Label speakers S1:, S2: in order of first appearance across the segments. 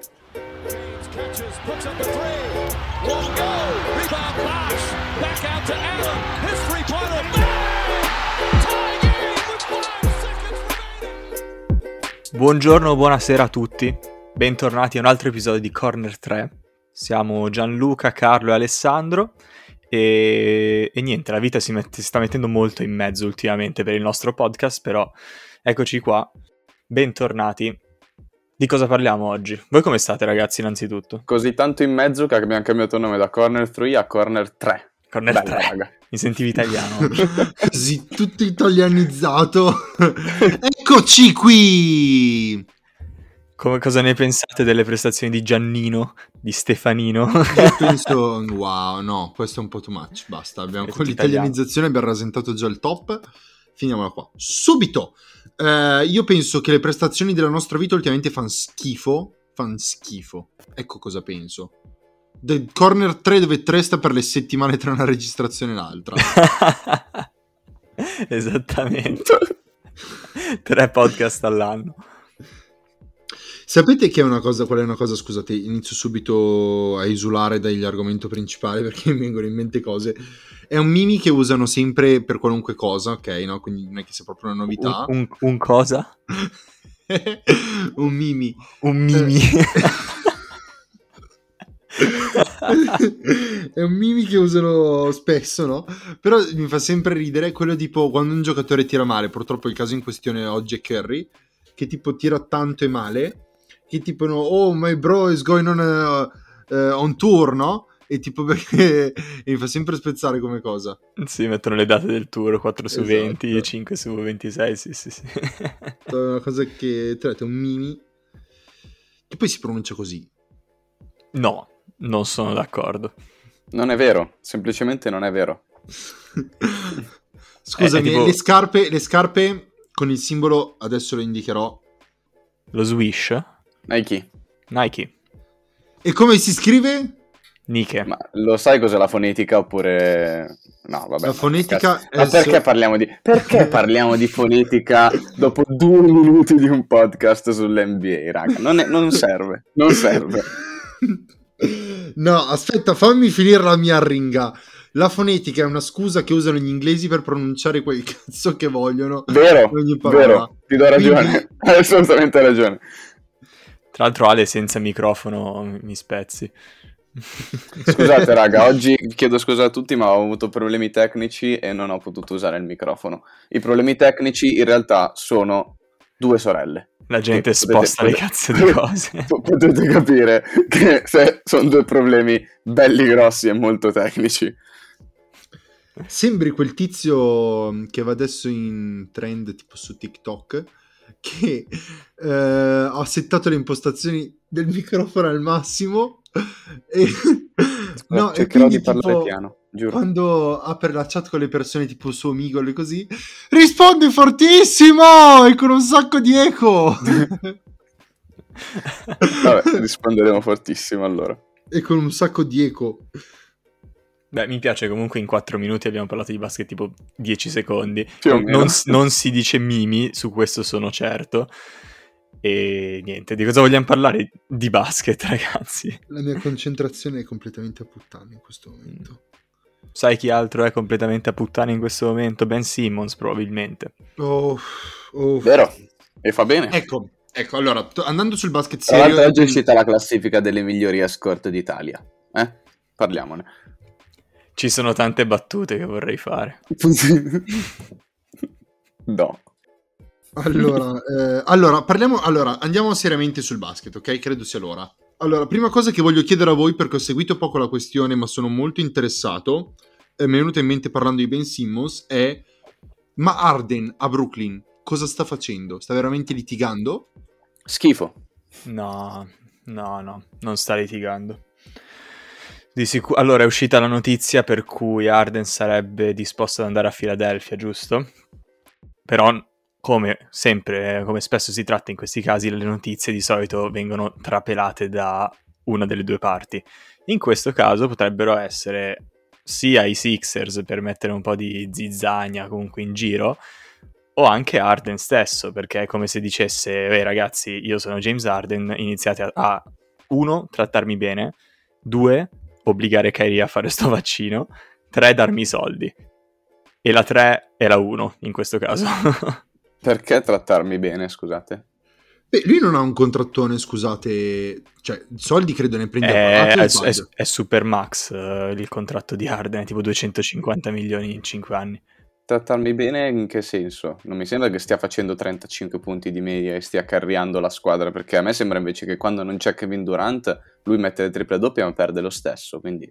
S1: Catches, puts up a three. Won't go. Rebound Bosch. Back out to Allen. His three-pointer.
S2: Buongiorno, buonasera a tutti. Bentornati a un altro episodio di Corner 3. Siamo Gianluca, Carlo e Alessandro. E, e niente, la vita si, mette- si sta mettendo molto in mezzo ultimamente per il nostro podcast, però eccoci qua. Bentornati. Di cosa parliamo oggi? Voi come state ragazzi innanzitutto?
S3: Così tanto in mezzo che abbiamo cambiato nome da Corner 3 a Corner 3.
S2: Corner
S3: Bella,
S2: 3.
S3: raga.
S2: Mi sentivi italiano.
S4: Così tutto italianizzato. Eccoci qui!
S2: Come, cosa ne pensate delle prestazioni di Giannino, di Stefanino?
S4: Io penso, wow, no, questo è un po' too much. Basta, abbiamo, con l'italianizzazione abbiamo rasentato già il top. Finiamola qua. Subito! Eh, io penso che le prestazioni della nostra vita ultimamente fanno schifo. Fan schifo. Ecco cosa penso. The corner 3 dove 3 sta per le settimane tra una registrazione e l'altra.
S2: Esattamente. Tre podcast all'anno.
S4: Sapete che è una cosa, qual è una cosa, scusate, inizio subito a esulare dagli argomento principale perché mi vengono in mente cose. È un mimi che usano sempre per qualunque cosa, ok? No? Quindi non è che sia proprio una novità.
S2: Un, un- un cosa?
S4: un mimi.
S2: Un mimi.
S4: è un mimi che usano spesso, no? Però mi fa sempre ridere quello tipo quando un giocatore tira male, purtroppo il caso in questione oggi è Curry, che tipo tira tanto e male, che tipo no, oh my bro is going on, a- eh, on tour, no? E tipo perché e mi fa sempre spezzare come cosa.
S2: sì, mettono le date del tour 4 su
S4: Esatto.
S2: 20, 5 su 26, sì, sì, sì.
S4: È una cosa che, tra l'altro, è un mimi che poi si pronuncia così.
S2: no, non sono d'accordo.
S3: Non è vero, semplicemente non è vero.
S4: Scusami,
S2: Eh, è tipo-
S4: le, scarpe, le scarpe con il simbolo, adesso lo indicherò.
S2: Lo Swish?
S3: Nike,
S2: Nike.
S4: E come si scrive?
S2: Nike.
S3: ma lo sai cos'è la fonetica oppure... No, vabbè.
S4: La fonetica è
S3: Ma perché
S4: so-
S3: parliamo di... Perché parliamo di fonetica dopo due minuti di un podcast sull'NBA, raga? Non, è- non serve, non serve.
S4: No, aspetta, fammi finire la mia ringa. La fonetica è una scusa che usano gli inglesi per pronunciare quel cazzo che vogliono.
S3: Vero,
S4: Ogni parola.
S3: vero, ti do ragione,
S4: Quindi-
S3: hai assolutamente ragione.
S2: Tra l'altro Ale senza microfono mi spezzi.
S3: Scusate raga, oggi chiedo scusa a tutti ma ho avuto problemi tecnici e non ho potuto usare il microfono. I problemi tecnici in realtà sono due sorelle.
S2: La gente
S3: Che potete-
S2: sposta le
S3: potete-
S2: cazzo di cose.
S3: Po- Potete capire che se sono due problemi belli grossi e molto tecnici.
S4: Sembri quel tizio che va adesso in trend tipo su TikTok che eh, ha settato le impostazioni del microfono al massimo e, no, e
S3: Cercherò
S4: quindi
S3: di parlare
S4: tipo,
S3: piano, giuro.
S4: quando apre la chat con le persone tipo su Omegle e così risponde fortissimo e con un sacco di eco
S3: Vabbè, risponderemo fortissimo allora.
S4: e con un sacco di eco
S2: Beh, mi piace comunque in 4 minuti abbiamo parlato di basket tipo 10 secondi. Non, non si dice mimi, su questo sono certo. E niente, di cosa vogliamo parlare? Di basket, ragazzi.
S4: la mia concentrazione è completamente a puttana in questo momento
S2: Sai chi altro è completamente a puttane in questo momento? Ben Simmons, probabilmente.
S4: oh, oh.
S3: Vero? E fa bene.
S4: ecco ecco allora to- andando sul basket
S3: Tra l'altro
S4: serio
S3: oggi è uscita la classifica delle migliori escort d'Italia. Eh? Parliamone.
S2: Ci sono tante battute che vorrei fare.
S3: no.
S4: Allora, eh, allora, parliamo, allora, andiamo seriamente sul basket, ok? Credo sia l'ora. Allora, prima cosa che voglio chiedere a voi, perché ho seguito poco la questione, ma sono molto interessato, e mi è venuto in mente parlando di Ben Simmons, è ma Arden a Brooklyn cosa sta facendo? Sta veramente litigando?
S3: Schifo.
S2: No, no, no, non sta litigando. Di sicu- allora è uscita la notizia per cui Arden sarebbe disposto ad andare a Filadelfia, giusto? Però, come sempre, come spesso si tratta in questi casi, le notizie di solito vengono trapelate da una delle due parti. In questo caso potrebbero essere sia i Sixers per mettere un po' di zizzagna comunque in giro, o anche Arden stesso, perché è come se dicesse, "Ehi ragazzi, io sono James Arden, iniziate a, a uno, trattarmi bene, due, obbligare Kyrie a fare sto vaccino, tre, darmi i soldi. E la tre è la uno, in questo caso.
S3: Perché trattarmi bene, scusate?
S4: Beh, lui non ha un contrattone, scusate, cioè soldi credo ne prende
S2: è,
S4: a parte, o
S2: è,
S4: sbaglio?
S2: è- è super max eh, il contratto di Harden, è tipo 250 milioni in 5 anni.
S3: Trattarmi bene in che senso? Non mi sembra che stia facendo 35 punti di media e stia carriando la squadra, perché a me sembra invece che quando non c'è Kevin Durant lui mette le triple doppie ma perde lo stesso, quindi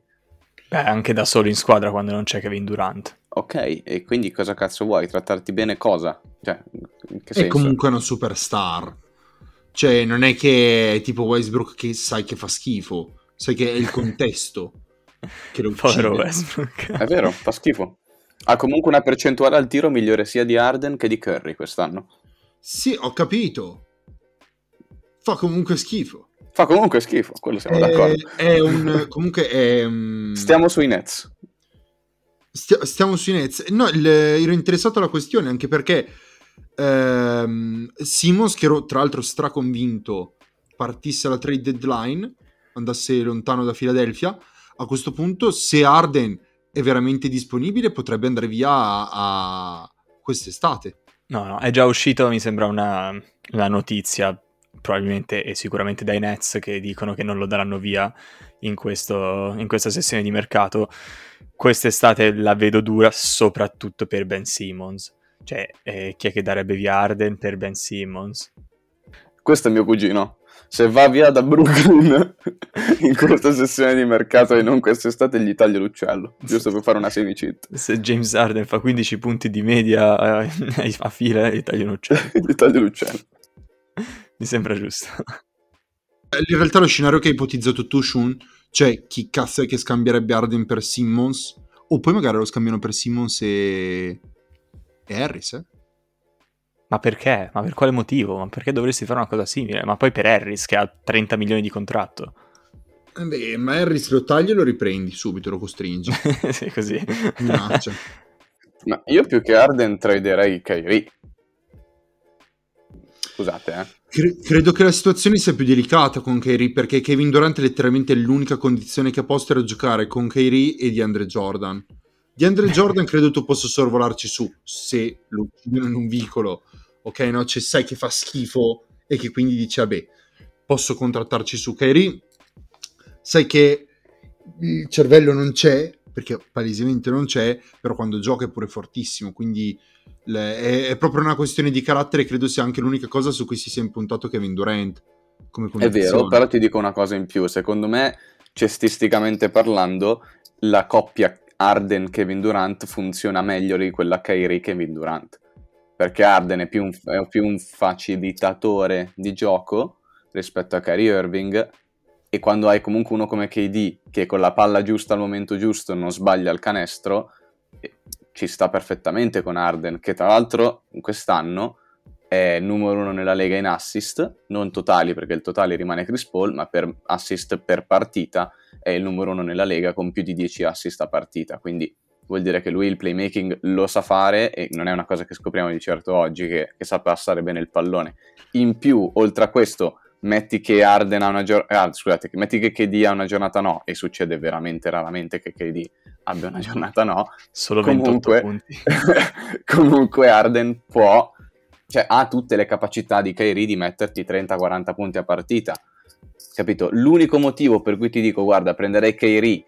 S2: Beh, anche da solo in squadra quando non c'è Kevin Durant.
S3: ok, e quindi cosa cazzo vuoi? Trattarti bene cosa? Cioè, in che
S4: È comunque una superstar. Cioè, non è che è tipo Westbrook che sai che fa schifo, sai che è il contesto che lo uccide.
S2: Povero Westbrook.
S3: È vero, fa schifo. Ha comunque una percentuale al tiro migliore sia di Arden che di Curry quest'anno.
S4: Sì, ho capito. Fa comunque schifo.
S3: Fa comunque schifo, quello siamo
S4: È,
S3: d'accordo.
S4: è un comunque è mm,
S3: Stiamo sui Nets.
S4: stia- stiamo sui Nets. No, il- ero interessato alla questione anche perché ehm, Simons, che ero tra l'altro straconvinto partisse alla trade deadline, andasse lontano da Philadelphia, a questo punto se Arden è veramente disponibile potrebbe andare via a, a quest'estate.
S2: No, no, è già uscito, mi sembra una, una notizia, probabilmente e sicuramente dai Nets, che dicono che non lo daranno via in, questo- in questa sessione di mercato. Quest'estate la vedo dura, soprattutto per Ben Simmons. Cioè, eh, chi è che darebbe via Arden per Ben Simmons?
S3: Questo è mio cugino. Se va via da Brooklyn in questa sessione di mercato e non quest'estate, gli taglio l'uccello. Giusto per fare una semi-cheat.
S2: Se James Arden fa 15 punti di media eh, a fila, gli taglio un uccello.
S3: gli taglio l'uccello.
S2: Mi sembra giusto.
S4: In realtà lo scenario che ha ipotizzato tu, Shun, cioè chi cazzo è che scambierebbe Arden per Simmons? O poi magari lo scambiano per Simmons e, e Harris, eh?
S2: Ma perché? Ma per quale motivo? Ma perché dovresti fare una cosa simile? Ma poi per Harris che ha 30 milioni di contratto.
S4: Eh beh, ma Harris lo tagli e lo riprendi subito, lo costringi.
S2: sì, così.
S4: Minaccia.
S3: Ma io più che Arden traderei Kyrie. Scusate, eh.
S4: Cre- credo che la situazione sia più delicata con Kyrie perché Kevin Durant è letteralmente l'unica condizione che ha posto era giocare con Kyrie e di Andre Jordan. Di Andre Jordan credo tu possa sorvolarci su se lo uccidono in un vicolo, ok? No, c'è sai che fa schifo e che quindi dice vabbè, posso contrattarci su Kyrie. Sai che il cervello non c'è perché palesemente non c'è, però quando gioca è pure fortissimo, quindi le- è, è proprio una questione di carattere, credo sia anche l'unica cosa su cui si sia impuntato Kevin Durant. Come
S3: È vero, però ti dico una cosa in più. Secondo me, cestisticamente parlando, la coppia Arden-Kevin Durant funziona meglio di quella Kyrie-Kevin Durant. Perché Arden è più un, è più un facilitatore di gioco rispetto a Kyrie Irving. E quando hai comunque uno come KD che con la palla giusta al momento giusto non sbaglia il canestro, ci sta perfettamente con Arden, che tra l'altro quest'anno è numero uno nella lega in assist, non totali perché il totale rimane Chris Paul, ma per assist per partita è il numero uno nella lega con più di 10 assist a partita, quindi vuol dire che lui il playmaking lo sa fare e non è una cosa che scopriamo di certo oggi, che, che sa passare bene il pallone. In più, oltre a questo, metti che Arden ha una giornata, ah, scusate, metti che KD ha una giornata no, e succede veramente raramente che KD abbia una giornata no,
S2: Solo 28
S3: Comunque-
S2: punti.
S3: comunque Arden può, cioè ha tutte le capacità di Kyrie di metterti 30-40 punti a partita, capito? L'unico motivo per cui ti dico, guarda, prenderei Kyrie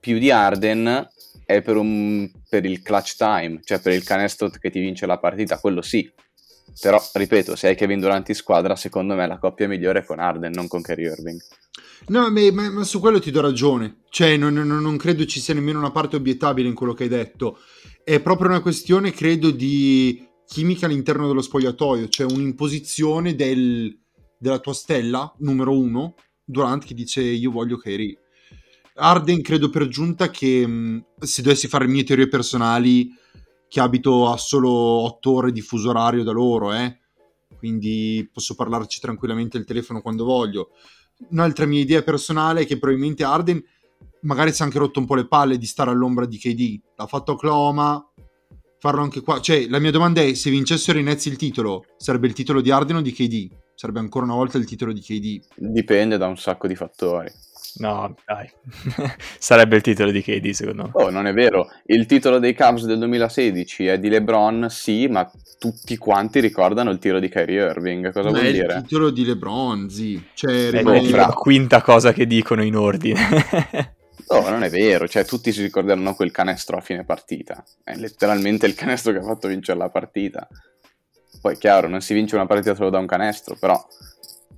S3: più di Arden è per, un- per il clutch time, cioè per il canestro che ti vince la partita, quello sì. Però, ripeto, se hai Kevin Durant in squadra, secondo me la coppia migliore è con Arden, non con Kyrie Irving.
S4: No, ma, ma- su quello ti do ragione. Cioè, non, non- non credo ci sia nemmeno una parte obiettabile in quello che hai detto. È proprio una questione, credo, di chimica all'interno dello spogliatoio. Cioè, un'imposizione del- della tua stella, numero uno, Durant, che dice io voglio Kyrie. Arden, credo per giunta che se dovessi fare le mie teorie personali, che abito a solo 8 ore di fuso orario da loro, eh. Quindi posso parlarci tranquillamente al telefono quando voglio un'altra mia idea personale è che probabilmente Arden magari si è anche rotto un po' le palle di stare all'ombra di KD. L'ha fatto a Oklahoma, farlo anche qua. Cioè, la mia domanda è: se vincessero i Nets il titolo, sarebbe il titolo di Arden o di KD? Sarebbe ancora una volta il titolo di KD.
S3: Dipende da un sacco di fattori.
S2: No, dai. Sarebbe il titolo di KD, secondo me.
S3: Oh, non è vero. Il titolo dei Cavs del 2016 è di LeBron, sì, ma tutti quanti ricordano il tiro di Kyrie Irving. Cosa
S4: Ma
S3: vuol
S4: è
S3: dire?
S4: il titolo di LeBron, sì. Cioè,
S2: È
S4: rimane-
S3: fra-
S2: la quinta cosa che dicono in ordine.
S3: No, non è vero. Cioè, tutti si ricorderanno quel canestro a fine partita. È letteralmente il canestro che ha fatto vincere la partita. Poi, chiaro, non si vince una partita solo da un canestro, però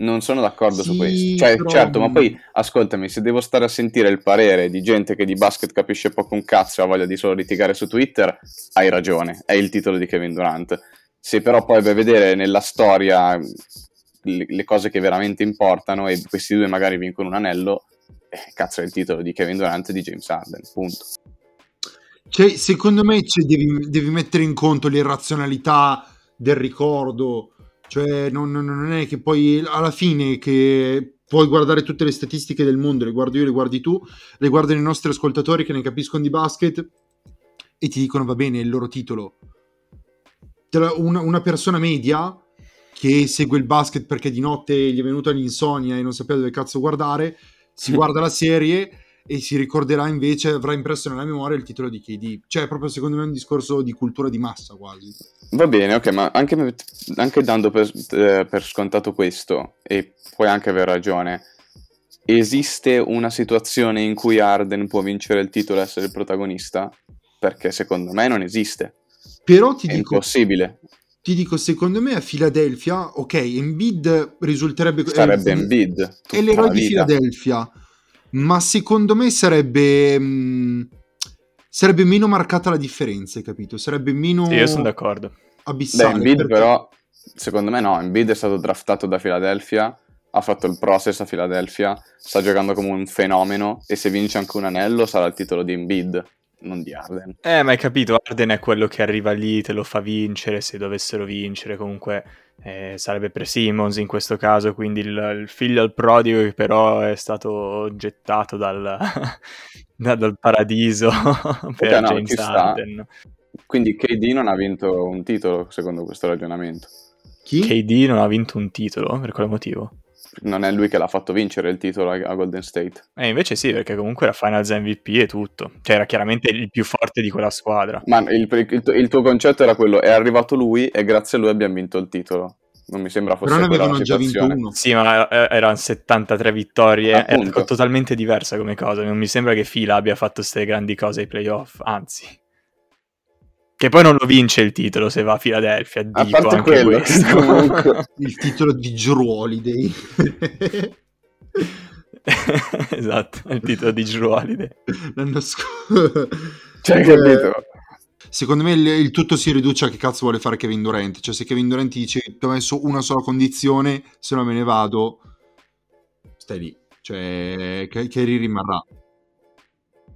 S3: non sono d'accordo su
S4: Sì,
S3: questo. Cioè,
S4: però-
S3: certo, ma poi ascoltami, se devo stare a sentire il parere di gente che di basket capisce poco un cazzo e ha voglia di solo litigare su Twitter, hai ragione, è il titolo di Kevin Durant. Se però poi vai a vedere nella storia le, le cose che veramente importano e questi due magari vincono un anello, eh, cazzo è il titolo di Kevin Durant e di James Harden, punto.
S4: Cioè, secondo me cioè, devi, devi mettere in conto l'irrazionalità del ricordo. Cioè, non, non- è che poi alla fine che puoi guardare tutte le statistiche del mondo, le guardo io, le guardi tu, le guardano i nostri ascoltatori che ne capiscono di basket e ti dicono va bene, il loro titolo. Una, una persona media che segue il basket perché di notte gli è venuta l'insonnia e non sapeva dove cazzo guardare, si guarda la serie e si ricorderà invece, avrà impresso nella memoria il titolo di KD. Cioè, proprio secondo me è un discorso di cultura di massa quasi.
S3: Va bene, ok, ma anche, anche dando per, eh, per scontato questo, e puoi anche aver ragione, esiste una situazione in cui Arden può vincere il titolo e essere il protagonista? Perché secondo me non esiste,
S4: Però ti
S3: è
S4: dico,
S3: impossibile.
S4: ti dico, secondo me a Philadelphia, ok, Embiid risulterebbe...
S3: Sarebbe
S4: è,
S3: Embiid
S4: è l'eroe di
S3: vita.
S4: Ma secondo me sarebbe... mh, sarebbe meno marcata la differenza, hai capito? Sarebbe meno
S2: Sì, io sono d'accordo.
S3: Beh,
S4: abissale.
S3: Embiid
S4: perché-
S3: però, secondo me no, Embiid è stato draftato da Philadelphia, ha fatto il process a Philadelphia, sta giocando come un fenomeno e se vince anche un anello sarà il titolo di Embiid, non di Arden.
S2: Eh, ma hai capito, Arden è quello che arriva lì, te lo fa vincere, se dovessero vincere comunque eh, sarebbe per Simmons in questo caso, quindi il, il figlio al prodigo che però è stato gettato dal, da- dal paradiso per
S3: Ok, no,
S2: James. Harden.
S3: Quindi KD non ha vinto un titolo, secondo questo ragionamento.
S4: Chi?
S2: KD non ha vinto un titolo, per quale motivo?
S3: Non è lui che l'ha fatto vincere il titolo a Golden State.
S2: Eh, invece sì, perché comunque era Finals MVP e tutto. Cioè era chiaramente il più forte di quella squadra.
S3: Ma il, il tuo- il tuo concetto era quello, è arrivato lui e grazie a lui abbiamo vinto il titolo. Non mi sembra fosse
S4: Però ne
S3: quella la
S4: avevano già vinto
S3: situazione.
S4: uno.
S2: Sì, ma eh, erano 73 vittorie,
S3: Appunto.
S2: totalmente diversa come cosa. Non mi sembra che Fila abbia fatto queste grandi cose ai playoff, anzi. Che poi non lo vince il titolo se va a Philadelphia,
S3: A
S2: dico
S3: parte
S2: anche
S3: quello,
S2: questo.
S3: comunque.
S4: Il titolo di Holiday.
S2: esatto, il titolo di Holiday.
S4: L'anno scorso.
S3: Cioè,
S4: Eh,
S3: capito?
S4: Secondo me il, il tutto si riduce a che cazzo vuole fare Kevin Durant. Cioè, se Kevin Durant dice ti ho messo una sola condizione, se no me ne vado, stai lì. Cioè, che, che rimarrà.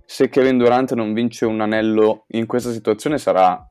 S3: Se Kevin Durant non vince un anello in questa situazione sarà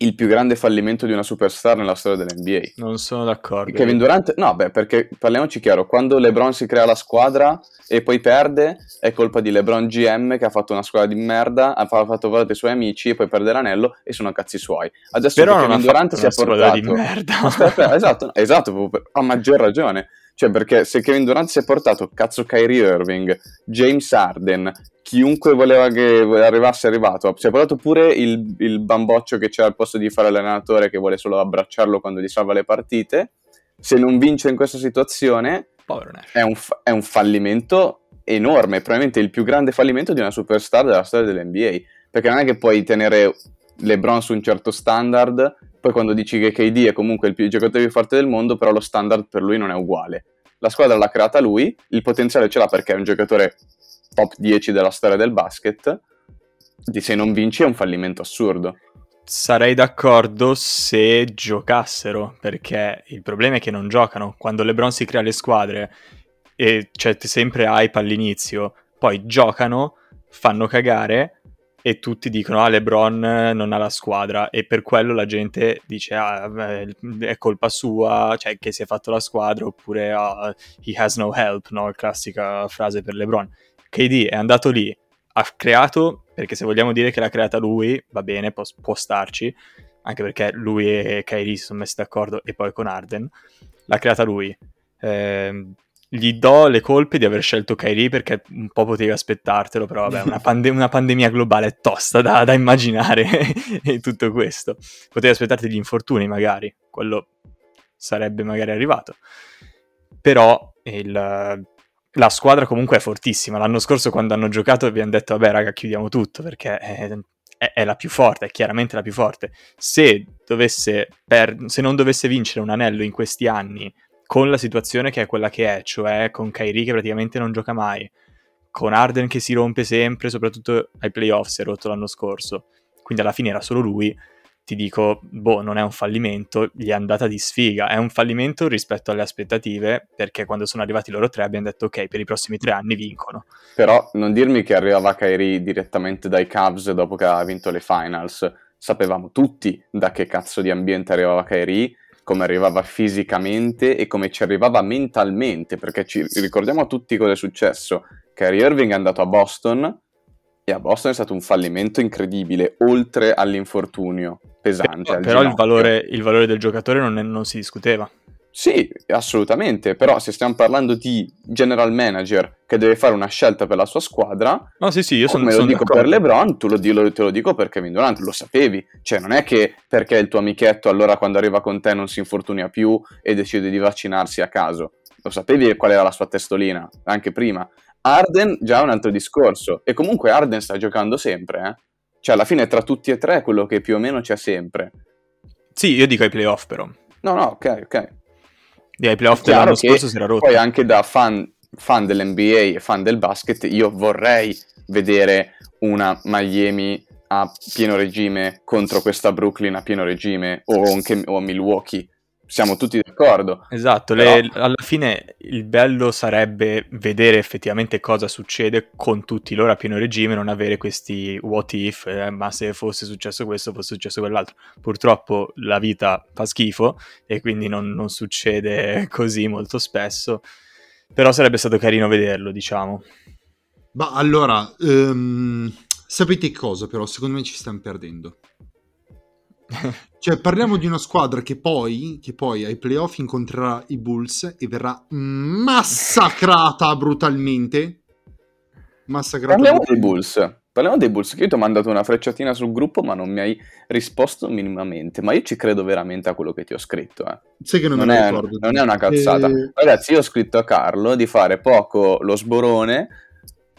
S3: il più grande fallimento di una superstar nella storia dell'NBA.
S2: Non sono d'accordo.
S3: Kevin Durant, no, beh, perché parliamoci chiaro, quando LeBron si crea la squadra e poi perde, è colpa di LeBron GM che ha fatto una squadra di merda, ha fa- fatto volare i suoi amici e poi perde l'anello e sono cazzi suoi. Adesso
S2: Però
S3: Kevin Durant si è
S2: una squadra
S3: portato
S2: di merda.
S3: Aspetta, esatto, esatto, ha maggior ragione. Cioè, perché se Kevin Durant si è portato cazzo Kyrie Irving, James Harden, chiunque voleva che arrivasse è arrivato. Si è portato pure il, il bamboccio che c'è al posto di fare l'allenatore che vuole solo abbracciarlo quando gli salva le partite. Se non vince in questa situazione è un, è un fallimento enorme, probabilmente il più grande fallimento di una superstar della storia dell'NBA. Perché non è che puoi tenere LeBron su un certo standard, poi quando dici che KD è comunque il, più, il giocatore più forte del mondo, però lo standard per lui non è uguale. La squadra l'ha creata lui, il potenziale ce l'ha perché è un giocatore top 10 della storia del basket. Di se non vinci è un fallimento assurdo.
S2: Sarei d'accordo se giocassero, perché il problema è che non giocano. Quando LeBron si crea le squadre e c'è sempre hype all'inizio, poi giocano, fanno cagare e tutti dicono ah LeBron non ha la squadra e per quello la gente dice ah è colpa sua, cioè che si è fatto la squadra oppure ah, he has no help, no? Classica frase per LeBron. KD è andato lì, ha creato, perché se vogliamo dire che l'ha creata lui, va bene, può, può starci, anche perché lui e Kyrie si sono messi d'accordo e poi con Arden, l'ha creata lui. Eh, gli do le colpe di aver scelto Kyrie perché un po' potevi aspettartelo, però vabbè, una, pande- una pandemia globale è tosta da, da immaginare e tutto questo. Potevi aspettarti gli infortuni magari, quello sarebbe magari arrivato. Però il, la squadra comunque è fortissima. L'anno scorso quando hanno giocato abbiamo detto vabbè raga chiudiamo tutto perché è, è, è la più forte, è chiaramente la più forte. Se, dovesse per, se non dovesse vincere un anello in questi anni con la situazione che è quella che è, cioè con Kyrie che praticamente non gioca mai, con Arden che si rompe sempre, soprattutto ai playoff si è rotto l'anno scorso, quindi alla fine era solo lui, ti dico, boh, non è un fallimento, gli è andata di sfiga, è un fallimento rispetto alle aspettative, perché quando sono arrivati loro tre abbiamo detto ok, per i prossimi tre anni vincono.
S3: Però non dirmi che arrivava Kyrie direttamente dai Cavs dopo che aveva vinto le finals, sapevamo tutti da che cazzo di ambiente arrivava Kyrie, come arrivava fisicamente e come ci arrivava mentalmente, perché ci ricordiamo tutti cosa è successo. Kyrie Irving è andato a Boston e a Boston è stato un fallimento incredibile, oltre all'infortunio pesante.
S2: Però, però il, valore, il, valore, del giocatore non, è, non si discuteva.
S3: Sì, assolutamente, però se stiamo parlando di general manager che deve fare una scelta per la sua squadra,
S2: no, sì, sì, io
S3: sono, me lo dico d'accordo. per LeBron, tu lo, lo, te lo dico per Kevin Durant, lo sapevi, cioè non è che perché il tuo amichetto allora quando arriva con te non si infortunia più e decide di vaccinarsi a caso, lo sapevi qual era la sua testolina, anche prima. Arden già è un altro discorso, e comunque Arden sta giocando sempre, eh? cioè alla fine tra tutti e tre è quello che più o meno c'è sempre.
S2: Sì, io dico ai playoff però.
S3: No, no, ok, ok.
S2: Ai playoff dell'anno scorso si era rotto.
S3: Poi anche da fan, fan dell'NBA e fan del basket, io vorrei vedere una Miami a pieno regime contro questa Brooklyn a pieno regime o anche o Milwaukee siamo tutti d'accordo.
S2: Esatto, Però... le, alla fine il bello sarebbe vedere effettivamente cosa succede con tutti loro a pieno regime, non avere questi what if, eh, ma se fosse successo questo, fosse successo quell'altro. Purtroppo la vita fa schifo e quindi non, non succede così molto spesso, però sarebbe stato carino vederlo, diciamo.
S4: Ma allora, um, sapete cosa però? Secondo me ci stiamo perdendo. cioè, parliamo di una squadra che poi, che poi ai playoff incontrerà i Bulls e verrà massacrata brutalmente.
S3: Massacrata Parliamo brutalmente. dei Bulls. Parliamo dei Bulls, che io ti ho mandato una frecciatina sul gruppo, ma non mi hai risposto minimamente. Ma io ci credo veramente a quello che ti ho scritto. Eh.
S4: Sai che non, non,
S3: è, non è, una cazzata. E... Ragazzi, io ho scritto a Carlo di fare poco lo sborone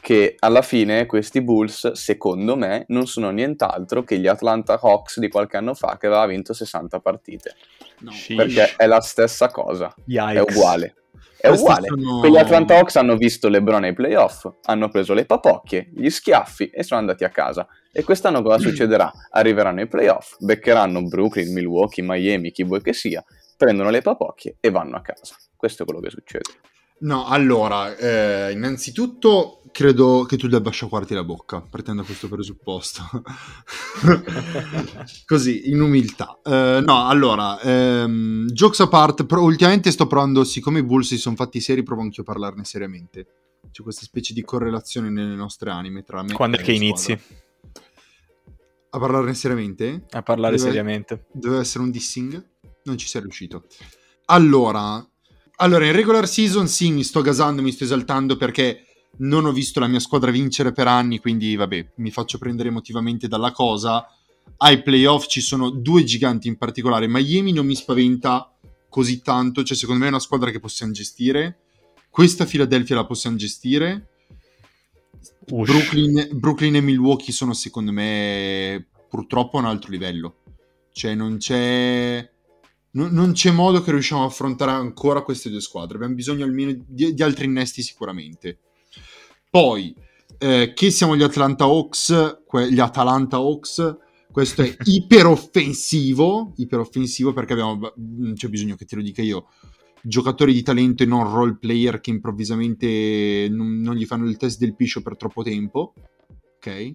S3: che alla fine questi Bulls, secondo me, non sono nient'altro che gli Atlanta Hawks di qualche anno fa che aveva vinto 60 partite. No. Perché è la stessa cosa, Yikes. è uguale. È Questi uguale. Sono... Quegli Atlanta Hawks hanno visto LeBron ai playoff, hanno preso le papocchie, gli schiaffi e sono andati a casa. E quest'anno cosa succederà? Arriveranno ai playoff, beccheranno Brooklyn, Milwaukee, Miami, chi vuoi che sia, prendono le papocchie e vanno a casa. Questo è quello che succede.
S4: No, allora, eh, innanzitutto credo che tu debba sciacquarti la bocca, partendo da questo presupposto. Così, in umiltà. Eh, no, allora, ehm, jokes apart, però ultimamente sto provando, siccome i Bulls si sono fatti seri, provo anche a parlarne seriamente. C'è questa specie di correlazione nelle nostre anime tra me
S2: Quando è che inizi?
S4: A parlarne seriamente?
S2: A parlare deve, seriamente.
S4: Deve essere un dissing? Non ci sei riuscito. Allora, allora, in regular season sì, mi sto gasando, mi sto esaltando perché non ho visto la mia squadra vincere per anni, quindi vabbè, mi faccio prendere emotivamente dalla cosa. Ai playoff ci sono due giganti in particolare. Miami non mi spaventa così tanto, cioè secondo me è una squadra che possiamo gestire. Questa Philadelphia la possiamo gestire. Brooklyn, Brooklyn, e Milwaukee sono secondo me purtroppo a un altro livello. Cioè non c'è non, non c'è modo che riusciamo a affrontare ancora queste due squadre. Abbiamo bisogno almeno di, di altri innesti sicuramente. Poi, eh, che siamo gli Atlanta Hawks, que- gli Atalanta Hawks, questo è iperoffensivo, iperoffensivo perché abbiamo, non c'è bisogno che te lo dica io, giocatori di talento e non role player che improvvisamente non, non gli fanno il test del piscio per troppo tempo, ok?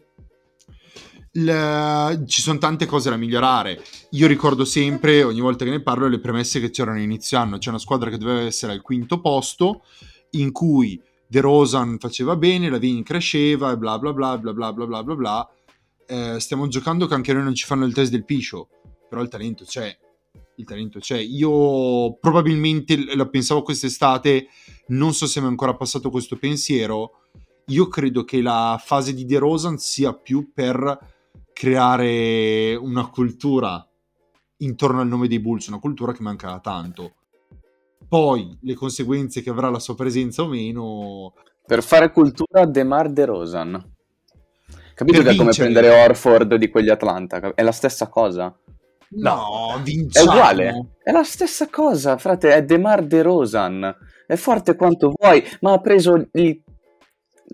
S4: Le... ci sono tante cose da migliorare. Io ricordo sempre, ogni volta che ne parlo, le premesse che c'erano inizio anno. C'è una squadra che doveva essere al quinto posto, in cui De Rosan faceva bene, la Vini cresceva e bla bla bla bla bla bla bla bla bla. Eh, stiamo giocando che anche noi non ci fanno il test del piscio. però il talento c'è. Il talento c'è. Io probabilmente la pensavo quest'estate, non so se mi è ancora passato questo pensiero. Io credo che la fase di De Rosan sia più per creare una cultura intorno al nome dei Bulls, una cultura che manca tanto. Poi le conseguenze che avrà la sua presenza o meno,
S3: Per fare cultura DeMar DeRozan. Capito che è come prendere Orford di quegli Atlanta? È la stessa cosa.
S4: no,
S3: È
S4: vinciamo.
S3: uguale. È la stessa cosa, frate. È DeMar DeRozan. È forte quanto vuoi, ma ha preso il...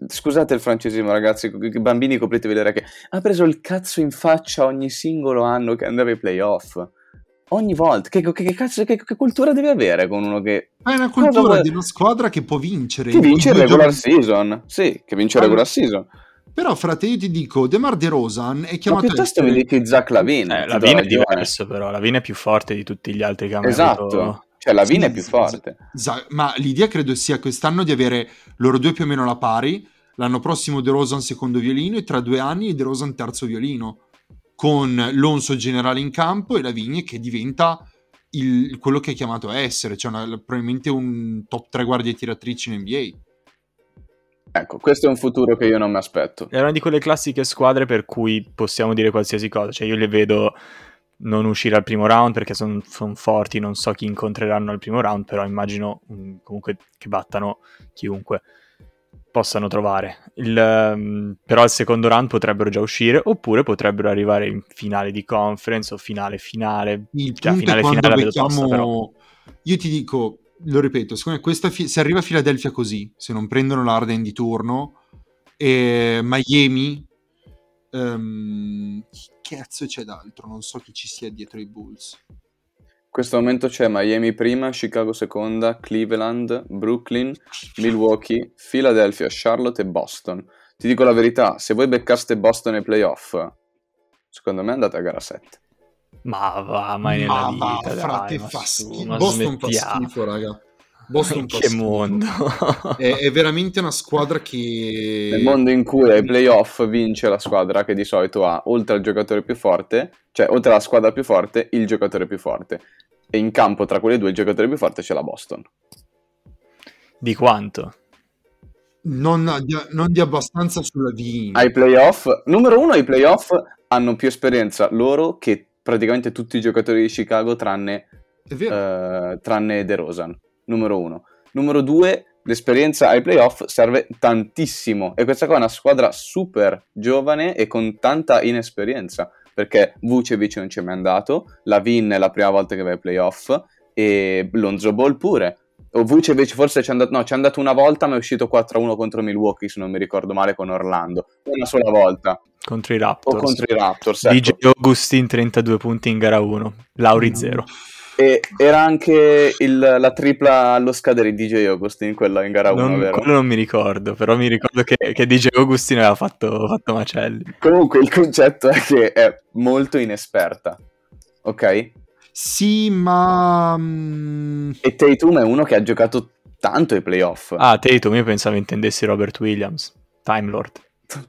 S3: Scusate il francesismo, ragazzi, i bambini copritevi le orecchie. Ha preso il cazzo in faccia ogni singolo anno che andava ai playoff. Ogni volta. Che, che- che cazzo, che, che cultura devi avere con uno che...
S4: Ma è una cultura di una squadra che può vincere.
S3: Che
S4: in
S3: vince il regular
S4: giochi.
S3: season. Sì, che vince il
S4: Allora,
S3: regular season.
S4: Però, frate, io ti dico, DeMar DeRozan è
S3: Ma
S4: chiamato a
S3: piuttosto mi
S4: essere...
S3: dici Zach Lavine.
S2: Eh,
S3: ti
S2: la
S3: do
S2: Vina è diverso, però. La Vina è più forte di tutti gli altri che hanno
S3: Esatto.
S2: avuto.
S3: Cioè, Lavine
S4: Sì,
S3: è più
S4: sì,
S3: forte.
S4: Sa- Ma l'idea credo sia quest'anno di avere loro due più o meno alla pari, l'anno prossimo DeRozan secondo violino e tra due anni DeRozan terzo violino, con Lonso generale in campo e Lavigne che diventa il- quello che è chiamato a essere, cioè una- probabilmente un top 3 guardie tiratrici in NBA.
S3: Ecco, questo è un futuro che io non mi aspetto.
S2: È una di quelle classiche squadre per cui possiamo dire qualsiasi cosa. Cioè, io le vedo non uscire al primo round perché sono forti, non so chi incontreranno al primo round, però immagino mm, comunque che battano chiunque possano trovare. Il, ehm, però al secondo round potrebbero già uscire, oppure potrebbero arrivare in finale di conference o finale finale.
S4: Il punto
S2: finale finale vedo tosta,
S4: becchiamo...
S2: però.
S4: Io ti dico, lo ripeto, secondo me questa fi- se arriva a Philadelphia così, se non prendono l'Arden di turno, e Miami... ehm, chi cazzo c'è d'altro? Non so chi ci sia dietro i Bulls.
S3: In questo momento c'è Miami prima, Chicago seconda, Cleveland, Brooklyn, Milwaukee, Philadelphia, Charlotte e Boston. Ti dico la verità, se voi beccaste Boston ai playoff, secondo me andate a gara 7.
S2: Ma va, mai nella
S4: Ma
S2: vita,
S4: va,
S2: dai,
S4: frate,
S2: ma
S4: fa schifo. Boston fa
S2: smettiamo.
S4: schifo, raga. Boston
S2: che
S4: schifo.
S2: mondo?
S4: È, è veramente una squadra che...
S3: Nel mondo in cui ai playoff vince la squadra che di solito ha, oltre al giocatore più forte, cioè oltre alla squadra più forte, il giocatore più forte. E in campo tra quelli due il giocatore più forte c'è la Boston.
S2: Di quanto?
S4: Non di, non di abbastanza sulla Vini.
S3: Ai playoff, numero uno, ai playoff hanno più esperienza loro che praticamente tutti i giocatori di Chicago tranne
S4: È vero.
S3: eh, tranne DeRozan, numero uno. Numero due, l'esperienza ai playoff serve tantissimo e questa qua è una squadra super giovane e con tanta inesperienza perché Vucevic non ci è mai andato, Lavin è la prima volta che va ai playoff e Lonzo Ball pure. O Vucevic forse ci è andato, no, ci è andato una volta ma è uscito 4-1 contro Milwaukee se non mi ricordo male con Orlando, una sola volta,
S2: Contro i
S3: o
S2: Raptors.
S3: contro i Raptors.
S2: DJ
S3: ecco.
S2: Augustin 32 punti in gara 1, Lauri
S4: Mm.
S2: 0.
S3: E era anche il- la tripla allo scadere di DJ Augustin, quella in gara 1,
S2: Non,
S3: vero?
S2: quello non mi ricordo, però mi ricordo che, che DJ Augustin aveva fatto, fatto macelli.
S3: Comunque il concetto è che è molto inesperta, ok?
S4: Sì, ma... mm,
S3: E Tatum è uno che ha giocato tanto ai playoff.
S2: Ah, Tatum, io pensavo intendessi Robert Williams, Time Lord.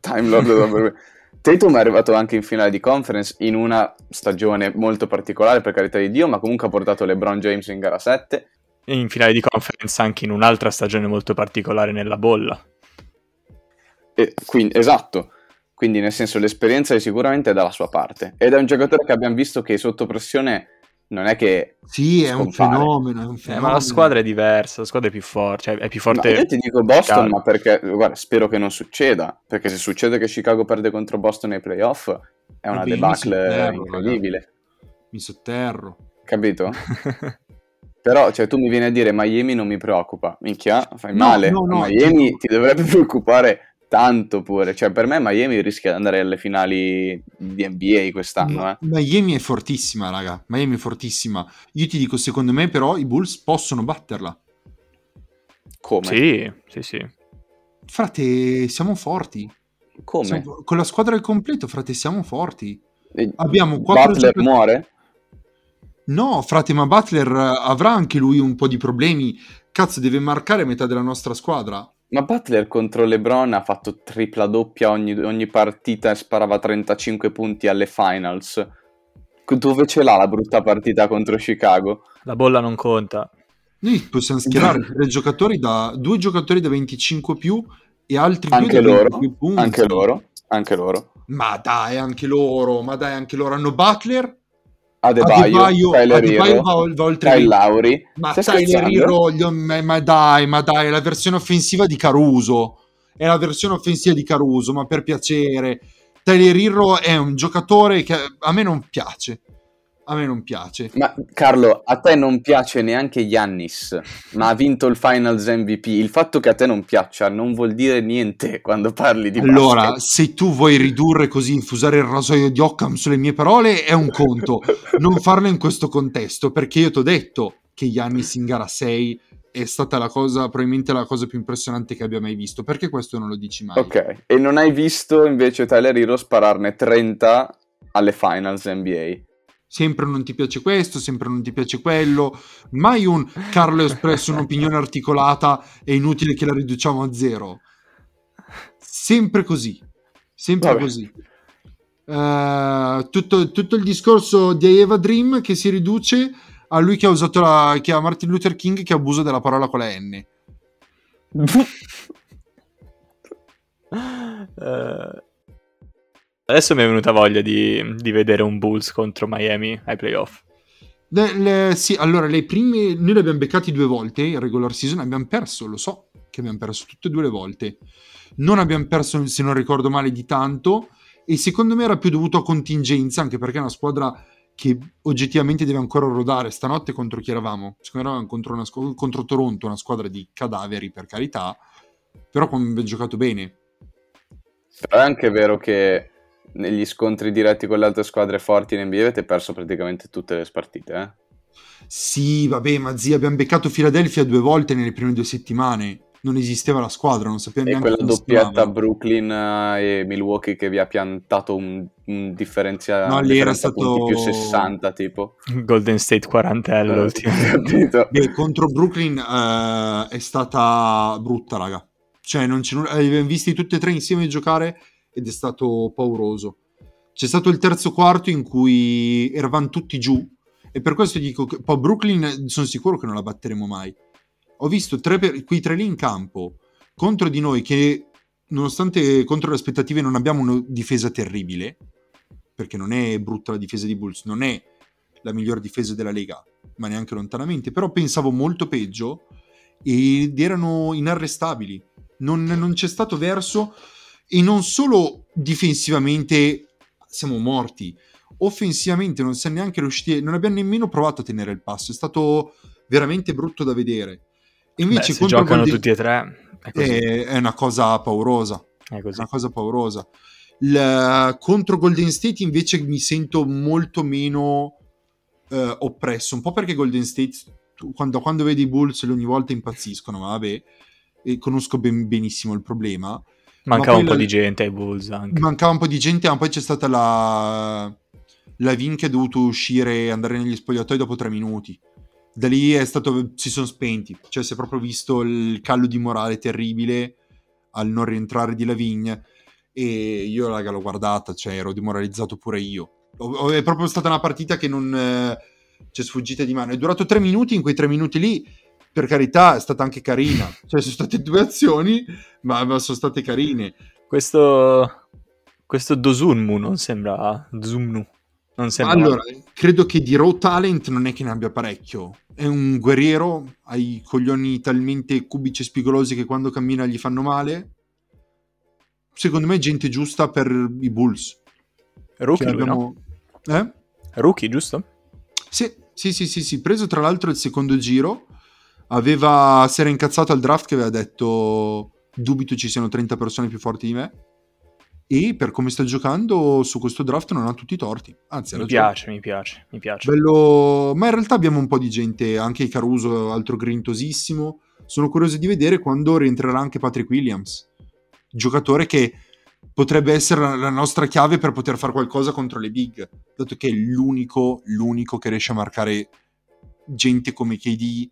S3: Time Lord davvero. Tatum è arrivato anche in finale di conference in una stagione molto particolare, per carità di Dio, ma comunque ha portato LeBron James in gara 7.
S2: E in finale di conference anche in un'altra stagione molto particolare nella bolla.
S3: E quindi, esatto. Quindi, nel senso, l'esperienza è sicuramente dalla sua parte. Ed è un giocatore che abbiamo visto che sotto pressione non è che
S4: Sì, è un fenomeno, è un
S2: Eh,
S4: fenomeno.
S2: ma la squadra è diversa, la squadra è più forte, cioè è più
S3: No,
S2: forte...
S3: io ti dico Boston,
S2: Chicago.
S3: ma perché, guarda, spero che non succeda, perché se succede che Chicago perde contro Boston nei playoff è una
S4: Vabbè, io mi
S3: debacle
S4: sotterro,
S3: incredibile,
S4: Mi sotterro.
S3: capito? Però, cioè, tu mi vieni a dire Miami non mi preoccupa, minchia, fai
S4: No,
S3: male,
S4: no, no,
S3: Miami ti dovrebbe preoccupare tanto pure, cioè per me Miami rischia di andare alle finali di NBA quest'anno, eh.
S4: Miami è fortissima, raga. Miami è fortissima. Io ti dico, secondo me, però, i Bulls possono batterla.
S3: Come?
S2: sì, sì, sì.
S4: Frate, siamo forti.
S3: Come?
S4: Siamo- con la squadra al completo, frate, siamo forti.
S3: E
S4: Abbiamo quattro
S3: Butler
S4: giocatori-
S3: muore?
S4: No, frate, ma Butler avrà anche lui un po' di problemi. Cazzo, deve marcare metà della nostra squadra.
S3: Ma Butler contro LeBron ha fatto tripla doppia ogni, ogni partita e sparava 35 punti alle finals. Dove ce l'ha la brutta partita contro Chicago?
S2: La bolla non conta.
S4: Noi possiamo schierare tre giocatori da, due giocatori da 25 più e altri due
S3: Anche
S4: da
S3: loro,
S4: 22 punti.
S3: anche loro, anche loro.
S4: Ma dai, anche loro, ma dai, anche loro. Hanno Butler,
S3: Adebayo,
S4: Adebayo,
S3: Tyler
S4: Adebayo va, va oltre
S3: Kyle Lauri.
S4: Ma Tyler? Hero, ma, ma dai, ma dai, è la versione offensiva di Caruso. È la versione offensiva di Caruso, ma per piacere. Tyler Hero è un giocatore che a me non piace. A me non piace.
S3: Ma Carlo, a te non piace neanche Giannis, ma ha vinto il Finals MVP. Il fatto che a te non piaccia non vuol dire niente quando parli di
S4: Allora,
S3: basket.
S4: se tu vuoi ridurre così, infusare il rasoio di Occam sulle mie parole, è un conto. non farlo in questo contesto, perché io ti ho detto che Giannis in gara 6 è stata la cosa, probabilmente la cosa più impressionante che abbia mai visto. Perché questo non lo dici mai?
S3: Ok, e non hai visto invece Tyler Hero spararne 30 alle Finals NBA.
S4: Sempre non ti piace questo, sempre non ti piace quello. Mai un Carlo ha espresso un'opinione articolata, è inutile che la riduciamo a zero. Sempre così. Sempre
S3: Vabbè.
S4: così. Eh, tutto, tutto il discorso di Eva Dream che si riduce a lui che ha usato la, che ha Martin Luther King che abusa della parola con la N.
S2: Eh, adesso mi è venuta voglia di, di vedere un Bulls contro Miami ai playoff.
S4: Le- le- sì, allora le prime noi li abbiamo beccati due volte in regular season, abbiamo perso, lo so che abbiamo perso tutte e due le volte. Non abbiamo perso, se non ricordo male, di tanto e secondo me era più dovuto a contingenza, anche perché è una squadra che oggettivamente deve ancora rodare. Stanotte contro chi eravamo? Secondo me eravamo contro, una contro Toronto, una squadra di cadaveri per carità, però abbiamo giocato bene.
S3: Però è anche vero che negli scontri diretti con le altre squadre forti in NBA avete perso praticamente tutte le partite. Eh?
S4: Sì, vabbè, ma zia, abbiamo beccato Philadelphia due volte nelle prime due settimane. Non esisteva la squadra, non sappiamo
S3: E
S4: neanche
S3: quella doppietta. Brooklyn eh, e Milwaukee che vi ha piantato un, un differenzia,
S4: No, lì era stato-
S3: più 60 tipo.
S2: Golden State 40
S3: Eh,
S2: l'ultimo.
S3: capito?
S4: Beh, contro Brooklyn eh, è stata brutta, raga. Cioè, non c'è nulla. Li abbiamo visti tutti e tre insieme giocare ed è stato pauroso. C'è stato il terzo quarto in cui eravamo tutti giù. E per questo dico che poi Brooklyn sono sicuro che non la batteremo mai. Ho visto tre per- quei tre lì in campo contro di noi che, nonostante contro le aspettative, non abbiamo una difesa terribile. Perché non è brutta la difesa di Bulls, non è la miglior difesa della Lega, ma neanche lontanamente. Però pensavo molto peggio ed erano inarrestabili. Non, non c'è stato verso e non solo difensivamente siamo morti, offensivamente non siamo neanche riusciti, non abbiamo nemmeno provato a tenere il passo. È stato veramente brutto da vedere. E
S2: Beh,
S4: invece
S2: se
S4: contro
S2: giocano
S4: Golden-
S2: tutti e tre, è così.
S4: è, è una cosa paurosa
S2: è così.
S4: una cosa paurosa. Il- contro Golden State invece mi sento molto meno eh, oppresso, un po' perché Golden State quando, quando vedi i Bulls ogni volta impazziscono, ma vabbè, conosco ben- benissimo il problema.
S2: Mancava
S4: poi
S2: un po'
S4: la-
S2: di gente ai Bulls anche.
S4: Mancava un po' di gente, ma poi c'è stata la la Vin che è dovuto uscire e andare negli spogliatoi dopo tre minuti. Da lì è stato, si sono spenti, cioè si è proprio visto il callo di morale terribile al non rientrare di Lavigne e io raga l'ho guardata, cioè ero demoralizzato pure io. È proprio stata una partita che non eh, ci è sfuggita di mano. È durato tre minuti, in quei tre minuti lì, per carità, è stata anche carina. Cioè sono state due azioni, ma, ma sono state carine.
S2: Questo, questo Dozunmu non sembra Zumnu. Non sembra
S4: Allora, credo che di raw talent non è che ne abbia parecchio. È un guerriero, ha i coglioni talmente cubici e spigolosi che quando cammina gli fanno male. Secondo me è gente giusta per i Bulls.
S2: Rookie,
S4: Che
S2: lui, no?
S4: abbiamo- Eh?
S2: Rookie, giusto?
S4: Sì, sì, sì, sì, sì, preso tra l'altro il secondo giro. Aveva, si era incazzato al draft che aveva detto dubito ci siano 30 persone più forti di me. E per come sta giocando su questo draft non ha tutti i torti. Anzi,
S2: Mi piace, mi piace, mi piace.
S4: Bello, ma in realtà abbiamo un po' di gente, anche Caruso, altro grintosissimo. Sono curioso di vedere quando rientrerà anche Patrick Williams, giocatore che potrebbe essere la nostra chiave per poter fare qualcosa contro le big, dato che è l'unico, l'unico che riesce a marcare gente come KD,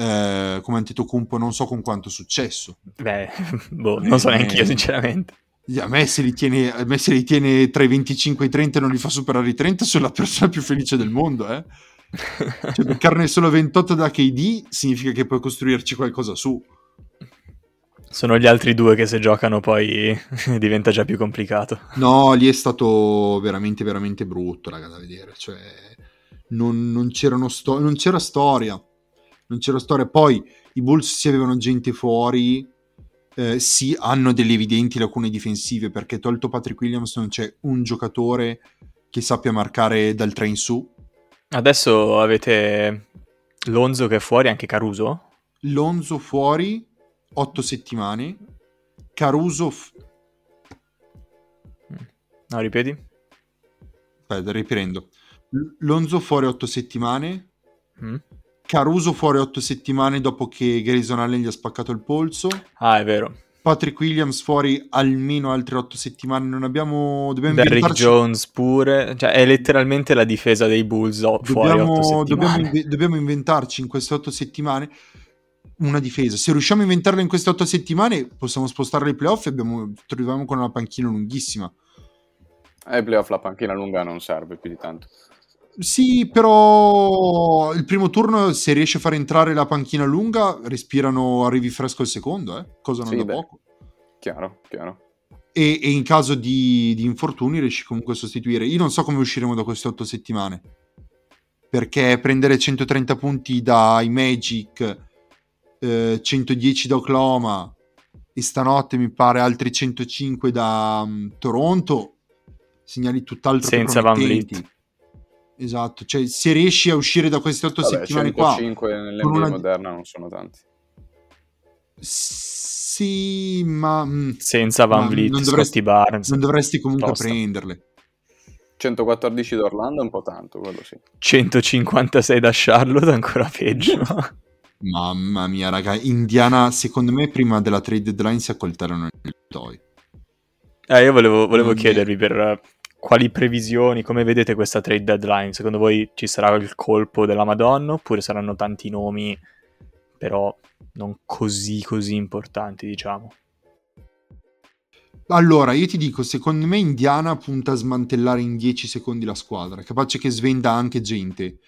S4: eh, come Antetokounmpo, non so con quanto successo.
S2: Beh, boh, non so neanche io,
S4: Eh.
S2: sinceramente.
S4: A me, se li tiene, a me se li tiene tra i 25 e i 30 e non li fa superare i 30, sono la persona più felice del mondo, eh. Cioè, beccarne solo 28 da KD significa che puoi costruirci qualcosa su.
S2: Sono gli altri due che se giocano poi diventa già più complicato.
S4: No, lì è stato veramente, veramente brutto, raga, da vedere. Cioè, non, non, sto- non c'era storia. Non c'era storia. Poi i Bulls si avevano gente fuori, eh, sì, hanno delle evidenti lacune difensive perché tolto Patrick Williams non c'è un giocatore che sappia marcare dal 3 in su.
S2: Adesso avete Lonzo che è fuori, anche Caruso?
S4: Lonzo fuori, 8 settimane. Caruso... F-
S2: no, ripeti?
S4: Aspetta, riprendo. Lonzo fuori 8 settimane.
S2: Mm.
S4: Caruso fuori 8 settimane dopo che Grayson Allen gli ha spaccato il polso.
S2: Ah, è vero.
S4: Patrick Williams fuori almeno altre 8 settimane. Non abbiamo. Dobbiamo
S2: Derrick
S4: inventarci...
S2: Jones pure. Cioè, è letteralmente la difesa dei Bulls oh, fuori
S4: dobbiamo,
S2: 8 settimane.
S4: Dobbiamo, inve- dobbiamo inventarci in queste 8 settimane una difesa. Se riusciamo a inventarla in queste 8 settimane, possiamo spostare i playoff e abbiamo, troviamo con una panchina lunghissima.
S3: Ai eh, playoff la panchina lunga non serve più di tanto.
S4: Sì, però il primo turno, se riesce a far entrare la panchina lunga, respirano, arrivi fresco il secondo, eh? cosa non
S3: Sì,
S4: da
S3: beh.
S4: poco.
S3: Chiaro, chiaro.
S4: E, e in caso di, di infortuni riesci comunque a sostituire. Io non so come usciremo da queste otto settimane, perché prendere 130 punti dai Magic, eh, 110 da Oklahoma e stanotte mi pare altri 105 da mm, Toronto, segnali tutt'altro
S2: Senza
S4: che
S2: Van. Vliet.
S4: Esatto, cioè se riesci a uscire da queste otto
S3: Vabbè,
S4: settimane qua
S3: 105 nell'NBA
S4: con una-
S3: moderna non sono tanti.
S4: Sì, ma mm,
S2: Senza Van Vliet,
S4: non dovresti-
S2: Barnes.
S4: non dovresti comunque
S2: Tosta.
S4: prenderle.
S3: 114 d'Orlando è un po' tanto, quello sì.
S2: 156 da Charlotte, ancora peggio.
S4: Mamma mia, raga, Indiana, secondo me prima della trade deadline si accolteranno il toy.
S2: Eh, io volevo, volevo chiedervi per quali previsioni, come vedete questa trade deadline? Secondo voi ci sarà il colpo della Madonna oppure saranno tanti nomi, però non così così importanti, diciamo?
S4: Allora, io ti dico, secondo me Indiana punta a smantellare in 10 secondi la squadra, capace che svenda anche gente.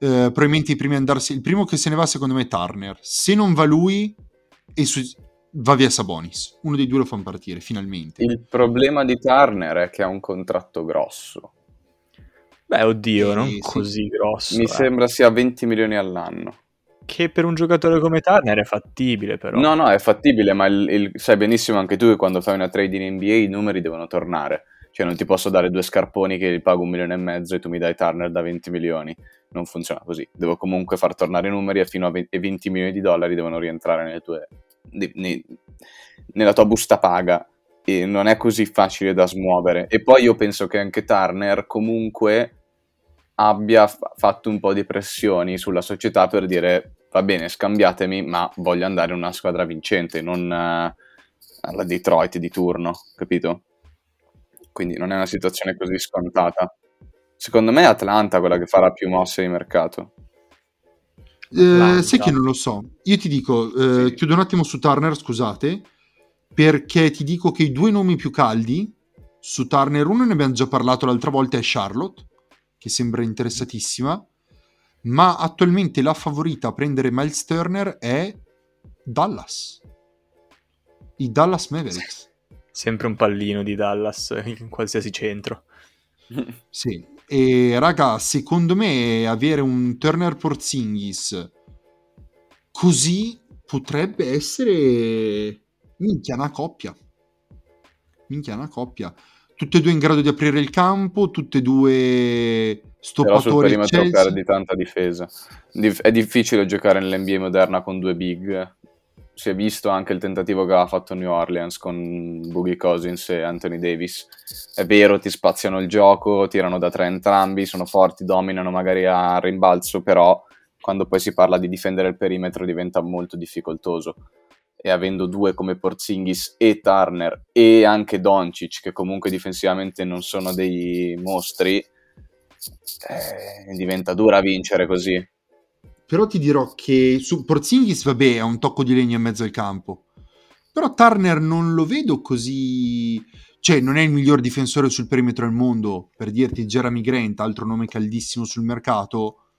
S4: Eh, probabilmente i primi andarsi, il primo che se ne va secondo me è Turner. Se non va lui, e su- va via Sabonis. Uno dei due lo fanno partire, finalmente.
S3: Il problema di Turner è che ha un contratto grosso.
S2: Beh, oddio,
S4: Eh,
S2: non
S4: sì.
S2: così grosso.
S3: Mi
S2: eh.
S3: sembra sia 20 milioni all'anno.
S2: Che per un giocatore come Turner è fattibile, però.
S3: No, no, è fattibile, ma il- il- sai benissimo anche tu che quando fai una trade in NBA i numeri devono tornare. Cioè non ti posso dare due scarponi che li pago un milione e mezzo e tu mi dai Turner da 20 milioni. Non funziona così. Devo comunque far tornare i numeri e fino a 20 e 20 milioni di dollari devono rientrare nelle tue, ne- ne- nella tua busta paga. E non è così facile da smuovere. E poi io penso che anche Turner comunque abbia fa- fatto un po' di pressioni sulla società per dire va bene, scambiatemi, ma voglio andare in una squadra vincente, non eh, alla Detroit di turno, capito? Quindi non è una situazione così scontata. Secondo me è Atlanta quella che farà più mosse di mercato.
S4: Eh, sai che non lo so. Io ti dico, eh,
S3: Sì.
S4: chiudo un attimo su Turner, scusate, perché ti dico che i due nomi più caldi su Turner, uno ne abbiamo già parlato l'altra volta, è Charlotte, che sembra interessatissima, ma attualmente la favorita a prendere Miles Turner è Dallas. I Dallas Mavericks.
S2: Sempre un pallino di Dallas in qualsiasi centro.
S4: Sì, e raga, secondo me avere un Turner Porzingis così potrebbe essere minchia una coppia. Minchia una coppia. Tutte e due in grado di aprire il campo, tutte e due
S3: Però sul
S4: stoppatori
S3: perimetro perdi tanta difesa. Dif- è difficile giocare nell'NBA moderna con due big. Si è visto anche il tentativo che aveva fatto New Orleans con Boogie Cousins e Anthony Davis. È vero, ti spaziano il gioco, tirano da tre entrambi, sono forti, dominano magari a rimbalzo, però quando poi si parla di difendere il perimetro diventa molto difficoltoso. E avendo due come Porzingis e Turner e anche Doncic, che comunque difensivamente non sono dei mostri, eh, diventa dura vincere così.
S4: Però ti dirò che su Porzingis, vabbè, ha un tocco di legno in mezzo al campo. Però Turner non lo vedo così... Cioè, non è il miglior difensore sul perimetro del mondo. Per dirti, Jeremy Grant, altro nome caldissimo sul mercato,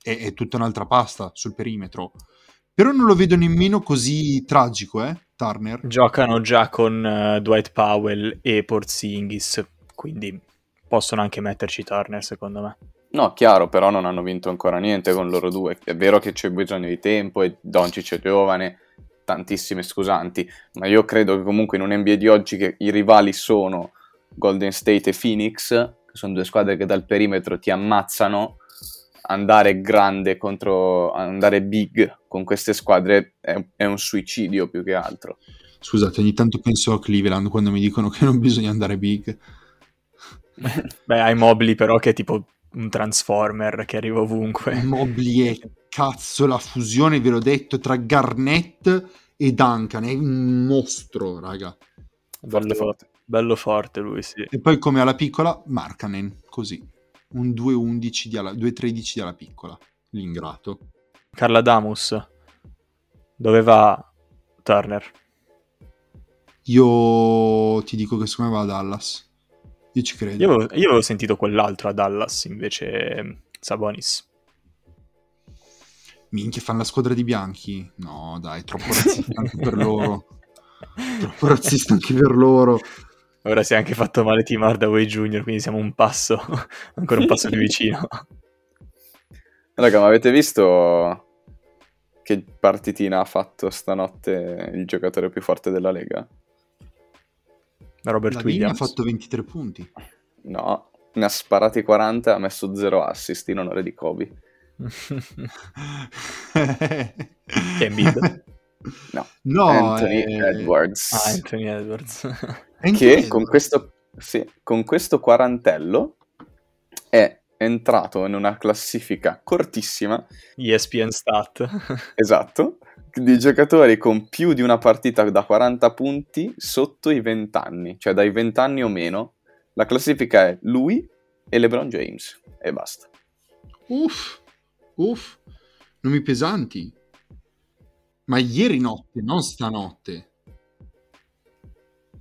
S4: è, è tutta un'altra pasta sul perimetro. Però non lo vedo nemmeno così tragico, eh, Turner.
S2: Giocano già con uh, Dwight Powell e Porzingis, quindi possono anche metterci Turner, secondo me.
S3: No, chiaro, però non hanno vinto ancora niente con loro due. È vero che c'è bisogno di tempo e Doncic è giovane, tantissime scusanti, ma io credo che comunque in un NBA di oggi che i rivali sono Golden State e Phoenix, che sono due squadre che dal perimetro ti ammazzano, andare grande contro andare big con queste squadre è, è, un suicidio più che altro.
S4: Scusate, ogni tanto penso a Cleveland quando mi dicono che non bisogna andare big.
S2: Beh, hai Mobili però che tipo un Transformer che arriva ovunque.
S4: Mobili è cazzo la fusione, ve l'ho detto, tra Garnett e Duncan, è un mostro, raga.
S2: Bello forte, bello forte lui, sì.
S4: E poi come alla piccola, Markanen, così un 2-11 di alla, 2-13 di alla piccola, l'ingrato.
S2: Carla Damus, dove va Turner?
S4: Io ti dico che secondo me va a Dallas. Io ci credo.
S2: Io avevo, io avevo sentito quell'altro a Dallas, invece Sabonis.
S4: Minchia, fanno la squadra di bianchi? No, dai, troppo razzista anche per loro. Troppo razzista anche per loro.
S2: Ora si è anche fatto male Team Hardaway Jr., quindi siamo un passo, ancora un passo più vicino.
S3: Raga, ma avete visto che partitina ha fatto stanotte il giocatore più forte della Lega?
S2: Robert
S4: La
S2: Williams.
S4: ha fatto 23 punti.
S3: No, ne ha sparati 40 e ha messo 0 assist in onore di Kobe.
S2: mid.
S3: No,
S4: no
S3: Anthony
S4: è...
S3: Edwards.
S2: Ah, Anthony Edwards.
S3: che con questo, sì, con questo quarantello è entrato in una classifica cortissima.
S2: ESPN Stat.
S3: esatto. Di giocatori con più di una partita da 40 punti sotto i 20 anni, cioè dai 20 anni o meno. La classifica è lui e LeBron James e basta.
S4: Uff, uff, nomi pesanti. Ma ieri notte, non stanotte.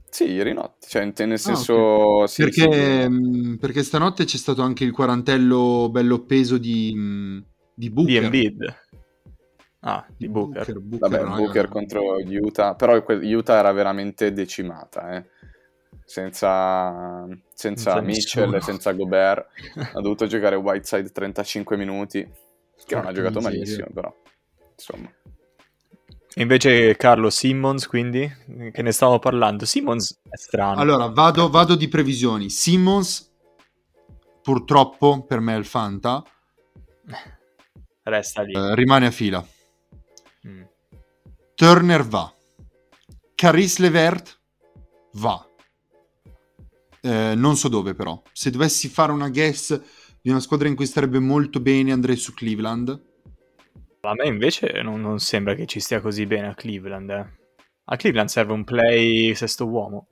S3: Sì, ieri notte, cioè nel
S4: Ah,
S3: senso...
S4: ok.
S3: sì,
S4: perché,
S3: sì.
S4: mh, perché stanotte c'è stato anche il quarantello bello peso di, mh, di
S2: Di
S4: Booker.
S2: Embiid. Ah, di Booker.
S4: Booker,
S3: Vabbè,
S4: raga.
S3: Booker contro Utah, però Utah era veramente decimata, eh. senza, senza
S2: Senza
S3: Mitchell
S4: nessuno.
S3: senza Gobert. ha dovuto giocare Whiteside 35 minuti, che non ha
S4: Porca
S3: giocato
S4: miseria.
S3: malissimo, però insomma.
S2: E invece Carlo Simmons, quindi, che ne stavamo parlando. Simmons è strano.
S4: Allora, vado, vado di previsioni. Simmons, purtroppo per me è il Fanta,
S2: Resta lì.
S4: eh, rimane a fila.
S2: Mm.
S4: Turner va. Caris Levert va. Eh, non so dove però. Se dovessi fare una guess di una squadra in cui starebbe molto bene andrei su Cleveland.
S2: A me invece non, non sembra che ci stia così bene a Cleveland. eh. A Cleveland serve un play sesto uomo.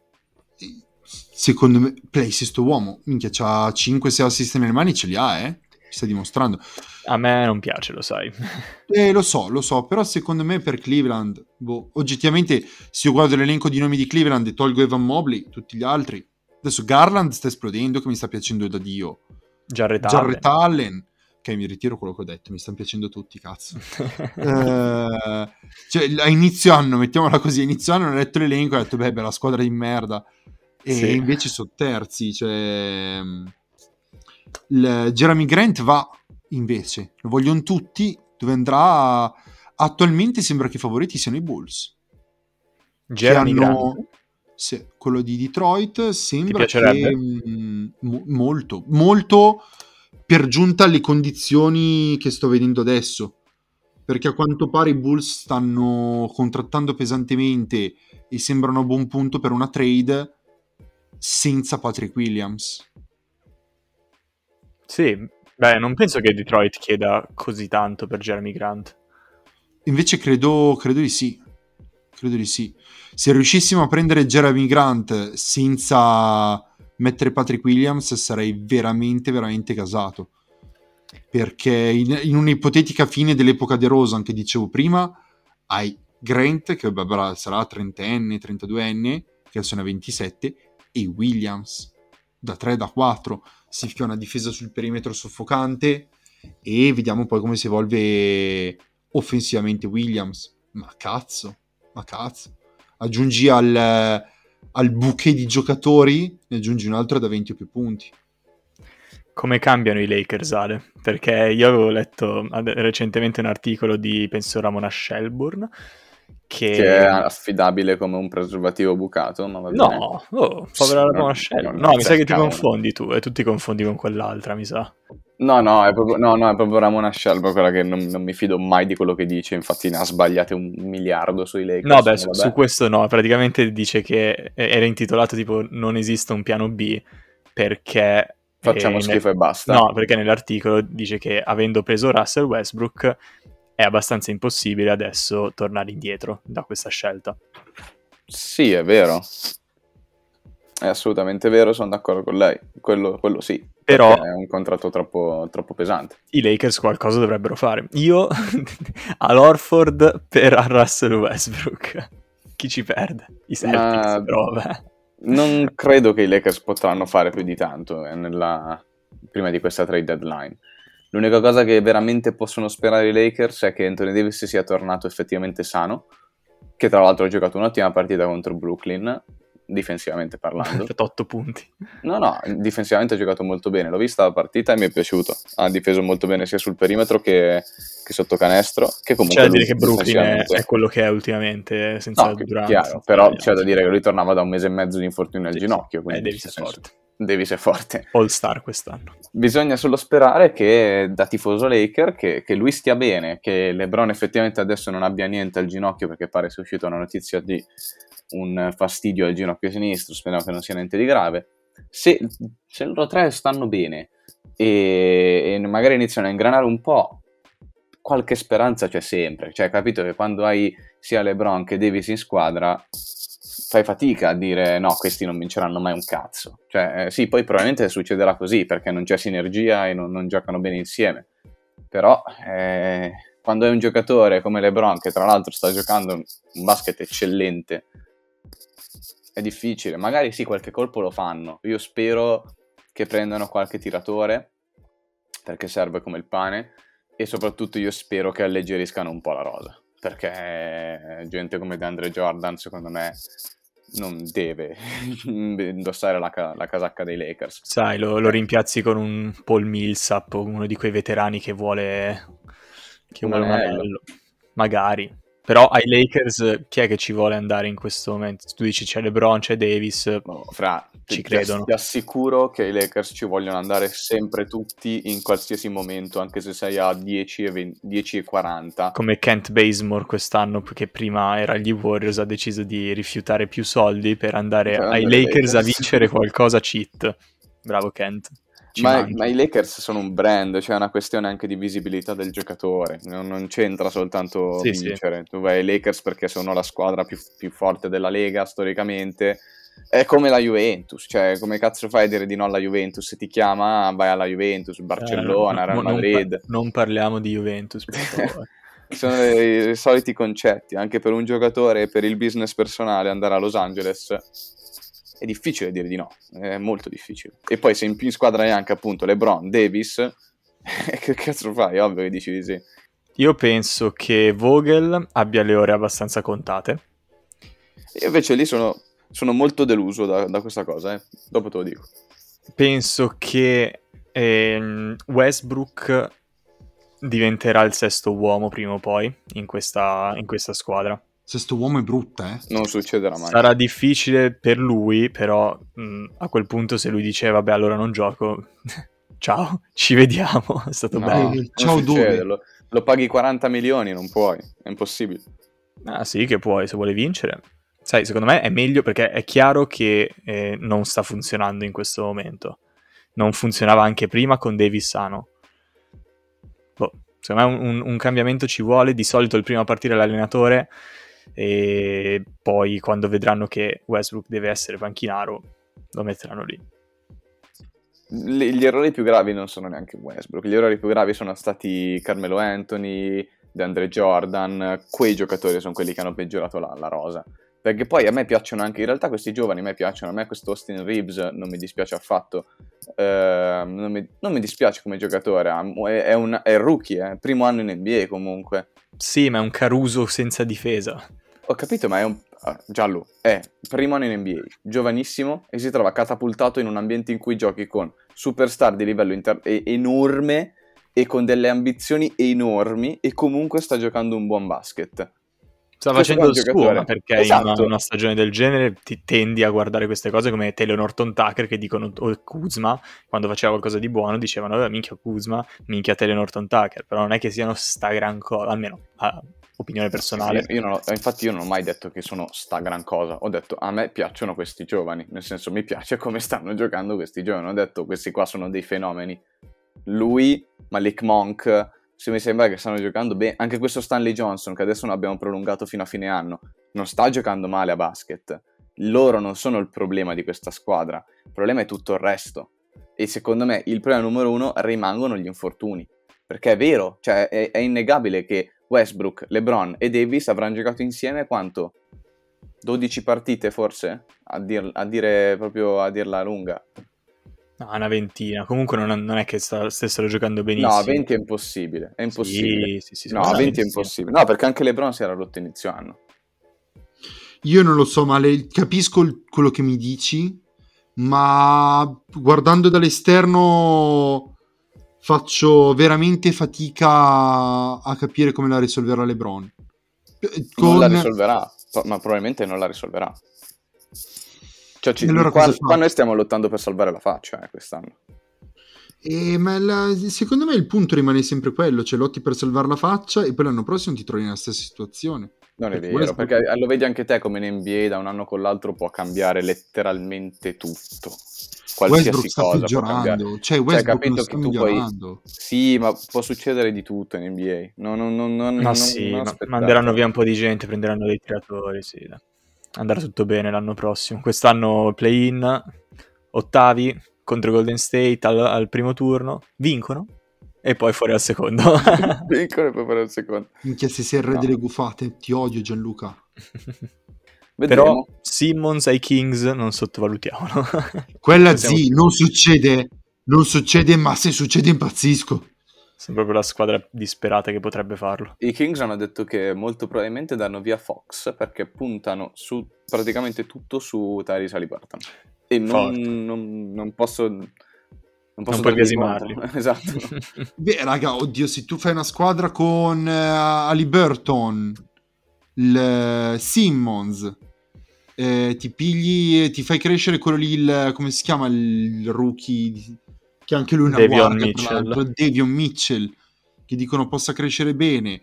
S4: Secondo me, play sesto uomo. Minchia, c'ha 5-6 assist nelle mani, ce li ha, eh. Ci sta dimostrando.
S2: A me non piace, lo sai.
S4: Eh, lo so, lo so, però secondo me per Cleveland, boh, oggettivamente, se io guardo l'elenco di nomi di Cleveland e tolgo Evan Mobley, tutti gli altri. Adesso Garland sta esplodendo, che mi sta piacendo da Dio.
S2: Jarrett
S4: Jarrett
S2: Allen.
S4: Allen, che mi ritiro quello che ho detto, mi stanno piacendo tutti, cazzo. Eh, cioè, a inizio anno, mettiamola così, a inizio anno ho letto l'elenco e ho detto, beh, bella squadra di merda. E
S2: Sì.
S4: invece sono terzi, cioè... il- Jeremy Grant va invece, lo vogliono tutti, dove andrà... Attualmente sembra che i favoriti siano i Bulls.
S2: Jeremy
S4: che hanno-. Sì, quello di Detroit sembra che mm, mo- molto, molto per giunta alle condizioni che sto vedendo adesso. Perché a quanto pare i Bulls stanno contrattando pesantemente e sembrano a buon punto per una trade senza Patrick Williams.
S2: Sì, beh, non penso che Detroit chieda così tanto per Jeremy Grant.
S4: Invece credo, credo di sì. Credo di sì. Se riuscissimo a prendere Jeremy Grant senza mettere Patrick Williams sarei veramente, veramente casato. Perché in, in un'ipotetica fine dell'epoca De Rosa, che dicevo prima, hai Grant, che vabbè, sarà trentenne, 32enne, che adesso ne ha 27, e Williams, da 3, da 4. Si fia una difesa sul perimetro soffocante e vediamo poi come si evolve offensivamente Williams. Ma cazzo, ma cazzo. Aggiungi al, al bouquet di giocatori, ne aggiungi un altro da 20 o più punti.
S2: Come cambiano i Lakers, Ale? Perché io avevo letto recentemente un articolo di, penso, Ramona Shelburne, che...
S3: che... è affidabile come un preservativo bucato, ma va
S2: no,
S3: bene.
S2: Oh, povera Ramona Shelburne. No, mi sa che ti confondi tu, e tu ti confondi con quell'altra, mi sa.
S3: No, no, è proprio, no, no, è proprio Ramona Shelburne quella che non, non, mi fido mai di quello che dice, infatti ne ha sbagliate un miliardo sui Lakers.
S2: No, beh, su, su questo no, praticamente dice che era intitolato tipo Non esiste un piano B, perché
S3: Facciamo schifo
S2: nel...
S3: e basta.
S2: No, perché nell'articolo dice che avendo preso Russell Westbrook è abbastanza impossibile adesso tornare indietro da questa scelta.
S3: Sì, è vero. È assolutamente vero, sono d'accordo con lei. Quello, quello sì.
S2: Però
S3: è un contratto troppo, troppo, pesante.
S2: I Lakers qualcosa dovrebbero fare. Io all'Orford per Russell Westbrook. Chi ci perde? I Celtics, Ma... però vabbè
S3: non credo che i Lakers potranno fare più di tanto eh, nella... prima di questa trade deadline. L'unica cosa che veramente possono sperare i Lakers è che Anthony Davis sia tornato effettivamente sano, che tra l'altro ha giocato un'ottima partita contro Brooklyn, difensivamente parlando.
S2: 8 punti.
S3: No, no, difensivamente ha giocato molto bene. L'ho vista la partita e mi è piaciuto. Ha difeso molto bene sia sul perimetro che, che sotto canestro. Che comunque
S2: c'è da dire che Brooklyn è, è, quello che è ultimamente, senza
S3: no, Durant. Chiaro, però c'è da dire che lui tornava da un mese e mezzo di infortunio al sì, ginocchio. Quindi
S2: eh, Davis è forte.
S3: Davis è forte.
S2: All star quest'anno.
S3: Bisogna solo sperare che da tifoso Laker che, che, lui stia bene, che LeBron effettivamente adesso non abbia niente al ginocchio perché pare sia uscita una notizia di un fastidio al ginocchio sinistro, speriamo che non sia niente di grave. Se, se loro tre stanno bene e, e, magari iniziano a ingranare un po', qualche speranza c'è sempre. Cioè, capito che quando hai sia LeBron che Davis in squadra, fai fatica a dire no, questi non vinceranno mai un cazzo. Cioè, eh, sì, poi probabilmente succederà così perché non c'è sinergia e non, non giocano bene insieme. Però eh, quando hai un giocatore come LeBron, che tra l'altro sta giocando un basket eccellente, è difficile. Magari sì, qualche colpo lo fanno. Io spero che prendano qualche tiratore, perché serve come il pane, e soprattutto io spero che alleggeriscano un po' la rosa, perché gente come DeAndre Jordan, secondo me, non deve indossare la, la, casacca dei Lakers.
S2: Sai, lo, lo, rimpiazzi con un Paul Millsap, uno di quei veterani che vuole, che vuole un anello. Magari. Però ai Lakers chi è che ci vuole andare in questo momento? Tu dici c'è LeBron, c'è Davis,
S3: no, fra,
S2: ci ti, credono.
S3: Ti assicuro che i Lakers ci vogliono andare sempre tutti in qualsiasi momento, anche se sei a 10 e, 20, 10 e 40.
S2: Come Kent Bazemore quest'anno, che prima era agli Warriors, ha deciso di rifiutare più soldi per andare per ai Lakers, Lakers a vincere qualcosa cheat. Bravo Kent.
S3: Ma, ma, i Lakers sono un brand, cioè è una questione anche di visibilità del giocatore, non, non c'entra soltanto sì, vincere. Sì. Tu vai ai Lakers perché sono la squadra più, più, forte della Lega storicamente. È come la Juventus, cioè come cazzo fai a dire di no alla Juventus? Se ti chiama vai alla Juventus, Barcellona, eh, Real Madrid.
S2: Non, non, parliamo di Juventus, per favore.
S3: sono i, i soliti concetti, anche per un giocatore e per il business personale andare a Los Angeles è difficile dire di no, è molto difficile. E poi se in più in squadra hai anche appunto LeBron, Davis, che cazzo fai? Ovvio che dici di sì.
S2: Io penso che Vogel abbia le ore abbastanza contate.
S3: Io invece lì sono, sono molto deluso da, da questa cosa, eh. dopo te lo dico.
S2: Penso che ehm, Westbrook diventerà il sesto uomo prima o poi in questa, in questa squadra.
S4: Sesto uomo è brutta, eh?
S3: Non succederà mai.
S2: Sarà difficile per lui, però mh, a quel punto se lui dice vabbè allora non gioco, ciao, ci vediamo, è stato
S3: no,
S2: bello.
S4: Ciao dove?
S3: Lo, lo, paghi 40 milioni, non puoi, è impossibile.
S2: Ah sì che puoi, se vuole vincere. Sai, secondo me è meglio perché è chiaro che eh, non sta funzionando in questo momento. Non funzionava anche prima con Davis sano. Boh, secondo me un, un cambiamento ci vuole, di solito il primo a partire l'allenatore e poi quando vedranno che Westbrook deve essere panchinaro lo metteranno lì.
S3: Gli errori più gravi non sono neanche Westbrook, gli errori più gravi sono stati Carmelo Anthony, DeAndre Jordan, quei giocatori sono quelli che hanno peggiorato la, la rosa. Perché poi a me piacciono anche, in realtà questi giovani a me piacciono, a me questo Austin Reeves non mi dispiace affatto, eh, non, mi, non, mi, dispiace come giocatore, è, un è rookie, è primo anno in NBA comunque.
S2: Sì, ma è un Caruso senza difesa.
S3: Ho capito, ma è un... Ah, giallo, è primo anno in NBA, giovanissimo e si trova catapultato in un ambiente in cui giochi con superstar di livello inter- enorme e con delle ambizioni enormi e comunque sta giocando un buon basket.
S2: Sta facendo il suo, perché esatto. in una, stagione del genere ti tendi a guardare queste cose come Taylor Norton Tucker che dicono, o Kuzma, quando faceva qualcosa di buono dicevano, vabbè, minchia Kuzma, minchia Taylor Norton Tucker, però non è che siano sta gran cosa, almeno a opinione personale.
S3: Io, io ho, infatti io non ho mai detto che sono sta gran cosa, ho detto a me piacciono questi giovani, nel senso mi piace come stanno giocando questi giovani, ho detto questi qua sono dei fenomeni. Lui, Malik Monk se mi sembra che stanno giocando bene. Anche questo Stanley Johnson, che adesso non abbiamo prolungato fino a fine anno, non sta giocando male a basket. Loro non sono il problema di questa squadra, il problema è tutto il resto. E secondo me il problema numero uno rimangono gli infortuni. Perché è vero, cioè è, è innegabile che Westbrook, LeBron e Davis avranno giocato insieme quanto? 12 partite forse? A, dir, a dire proprio a dirla lunga.
S2: No, una ventina. Comunque non, non è che sta, stessero giocando benissimo.
S3: No, 20 è impossibile. È impossibile.
S2: Sì, sì, sì,
S3: no, 20 è impossibile. No, perché anche LeBron si era rotto inizio anno.
S4: Io non lo so, ma le, capisco il, quello che mi dici, ma guardando dall'esterno faccio veramente fatica a capire come la risolverà LeBron.
S3: Con... Non la risolverà, ma probabilmente non la risolverà. Cioè, ci, allora qua, qua noi stiamo lottando per salvare la faccia eh, quest'anno.
S4: E, ma la, secondo me il punto rimane sempre quello, cioè lotti per salvare la faccia e poi l'anno prossimo ti trovi nella stessa situazione.
S3: Non è perché vero, perché lo vedi anche te come in NBA da un anno con l'altro può cambiare letteralmente tutto. Qualsiasi
S4: Westbrook
S3: cosa
S4: peggiorando,
S3: può
S4: cioè Westbrook cioè, capito che tu
S3: puoi... Sì, ma può succedere di tutto in NBA. Non, non, non, non,
S2: ma sì, ma manderanno via un po' di gente, prenderanno dei tiratori, sì. Dai andrà tutto bene l'anno prossimo. Quest'anno play-in, ottavi contro Golden State al, al primo turno, vincono e poi fuori al secondo.
S3: vincono e poi fuori al secondo.
S4: Minchia, se sei il re no. delle gufate, ti odio Gianluca.
S2: Però Simmons ai Kings non sottovalutiamolo.
S4: Quella sì, non succede, non succede, ma se succede impazzisco.
S2: Sono proprio la squadra disperata che potrebbe farlo.
S3: I Kings hanno detto che molto probabilmente danno via Fox perché puntano su praticamente tutto su Tyrese Halliburton. E non, non, non, posso... Non,
S2: posso non puoi biasimarli.
S3: esatto.
S4: Beh, raga, oddio, se tu fai una squadra con uh, Halliburton, il Simmons, eh, ti pigli, ti fai crescere quello lì, il, come si chiama il rookie che anche lui è una
S2: Davion Mitchell.
S4: Davion Mitchell, che dicono possa crescere bene,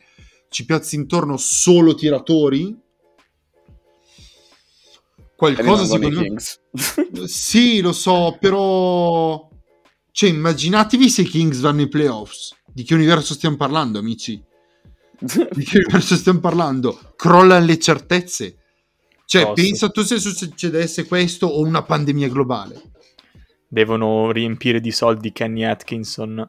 S4: ci piazzi intorno solo tiratori. Qualcosa secondo me... sì, lo so, però... Cioè, immaginatevi se i Kings vanno ai playoffs. Di che universo stiamo parlando, amici? Di che universo stiamo parlando? Crollano le certezze. Cioè, Posso. pensa tu se succedesse questo o una pandemia globale
S2: devono riempire di soldi Kenny Atkinson,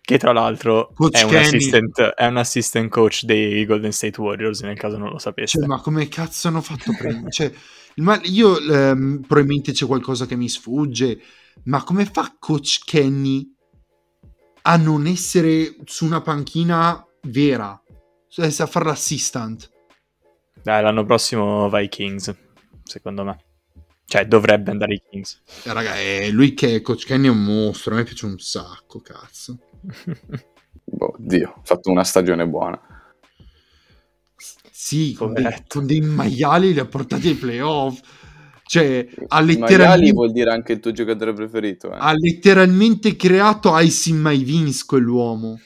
S2: che tra l'altro è un, assistant, è un, assistant, coach dei Golden State Warriors, nel caso non lo sapesse.
S4: Cioè, ma come cazzo hanno fatto prendere? cioè, ma io ehm, probabilmente c'è qualcosa che mi sfugge, ma come fa coach Kenny a non essere su una panchina vera? Cioè, a fare l'assistant?
S2: Dai, l'anno prossimo vai Kings, secondo me. Cioè, dovrebbe andare ai Kings.
S4: Eh, raga, è lui che è Coach Kenny è un mostro. A me piace un sacco, cazzo.
S3: boh, Dio, ha fatto una stagione buona.
S4: Sì, con dei, con dei, maiali li ha portati ai playoff. Cioè, ha
S3: letteralmente... Maiali vuol dire anche il tuo giocatore preferito. Eh.
S4: Ha letteralmente creato Ice in My Vins quell'uomo.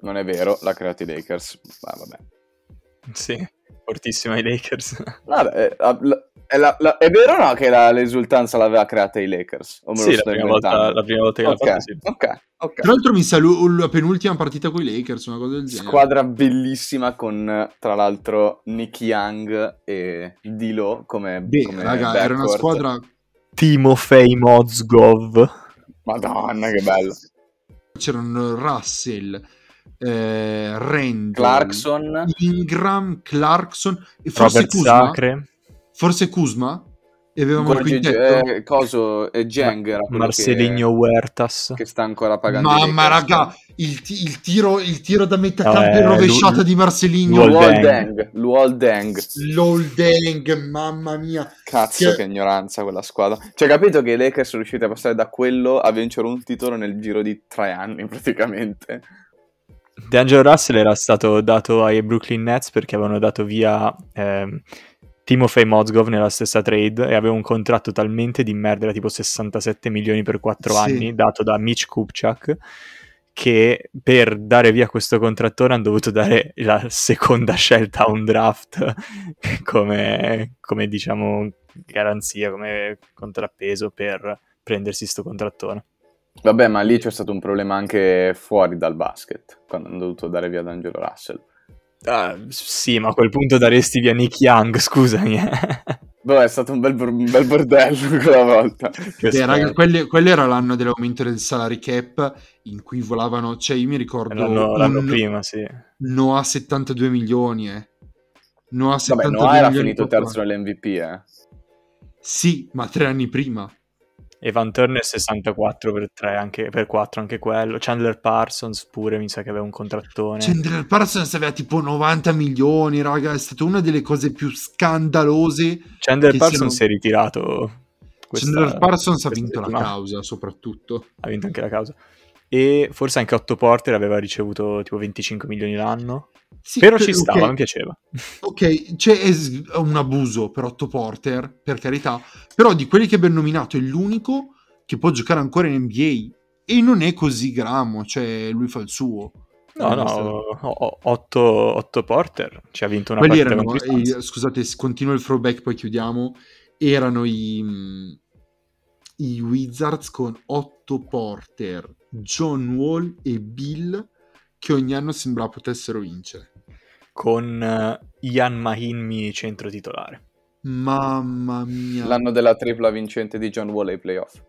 S3: Non è vero, l'ha creato i Lakers. Ah, vabbè.
S2: Sì, fortissimo ai Lakers.
S3: Vabbè, è, la, la, è, vero o no che la, l'esultanza l'aveva creata i Lakers?
S2: O me sì, la prima, volta, la prima, volta, che okay. l'ha fatta, sì.
S3: Ok, ok.
S4: Tra l'altro mi sa la penultima partita con i Lakers, una cosa del genere.
S3: Squadra bellissima con, tra l'altro, Nick Young e Dilo come,
S4: Beh,
S3: come
S4: raga, backcourt. era una squadra...
S2: Timofei Mozgov.
S3: Madonna, che bello.
S4: C'erano Russell, eh, Randall,
S3: Clarkson.
S4: Ingram, Clarkson e forse
S2: Robert
S4: Kuzma.
S2: Sacre,
S4: Forse Kuzma? E avevamo il quintetto?
S3: eh, coso e Jeng era quello
S2: Marcelinho Huertas.
S3: che, che sta ancora pagando
S4: Mamma raga, il, ti- il tiro, il tiro da metà
S2: No,
S4: campo
S2: eh,
S4: rovesciata
S2: Lu-
S4: di Marcelinho.
S2: Luol
S3: Luol
S2: Deng.
S3: Deng, Luol Deng.
S4: L'Oldeng, mamma mia.
S3: Cazzo,
S4: Che-
S3: che ignoranza quella squadra. Cioè, capito che i Lakers sono riusciti a passare da quello a vincere un titolo nel giro di tre anni, praticamente.
S2: D'Angelo Russell era stato dato ai Brooklyn Nets perché avevano dato via ehm, Timofey Mozgov nella stessa trade e aveva un contratto talmente di merda, era tipo 67 milioni per 4
S4: Sì.
S2: anni, dato da Mitch Kupchak, che per dare via questo contrattore hanno dovuto dare la seconda scelta a un draft come, come diciamo garanzia, come contrappeso per prendersi sto contrattone.
S3: Vabbè, ma lì c'è stato un problema anche fuori dal basket, quando hanno dovuto dare via D'Angelo Russell.
S2: Ah, sì, ma a quel punto daresti via Nick Young, scusami. eh.
S3: Beh, è stato un bel, bor- un bel bordello quella volta.
S2: Che
S4: Eh, raga, quelli- quello era l'anno dell'aumento del salary cap in cui volavano, cioè io mi ricordo
S2: L'anno, l'anno
S4: un
S2: prima, sì.
S4: Noah 72 milioni, eh. Noah
S3: Vabbè,
S4: 72
S3: Noah era finito terzo nell'MVP, eh.
S4: Sì, ma tre anni prima.
S2: Evan Turner 64 per 3, anche, per 4 anche quello. Chandler Parsons pure mi sa che aveva un contrattone.
S4: Chandler Parsons aveva tipo 90 milioni, raga, è stata una delle cose più scandalose.
S2: Chandler Parsons
S4: siano-
S2: si è ritirato. questa-
S4: Chandler Parsons ha vinto la causa, soprattutto.
S2: Ha vinto anche la causa. E forse anche Otto Porter aveva ricevuto tipo 25 milioni l'anno.
S4: Sì,
S2: Però
S4: per-
S2: ci stava,
S4: ok.
S2: mi piaceva.
S4: Ok, c'è un abuso per Otto Porter, per carità, però di quelli che abbiamo nominato è l'unico che può giocare ancora in NBA e non è così gramo, cioè lui fa il suo.
S2: No, no, o- o- Otto, Otto Porter ci ha vinto una
S4: Quelli
S2: partita
S4: erano, eh, scusate, continuo il throwback, poi chiudiamo. Erano i, mh, i Wizards con Otto Porter, John Wall e Bill che ogni anno sembrava potessero vincere.
S2: con eh, Ian Mahinmi centro titolare.
S4: Mamma mia.
S3: L'anno della tripla vincente di John Wall ai playoff.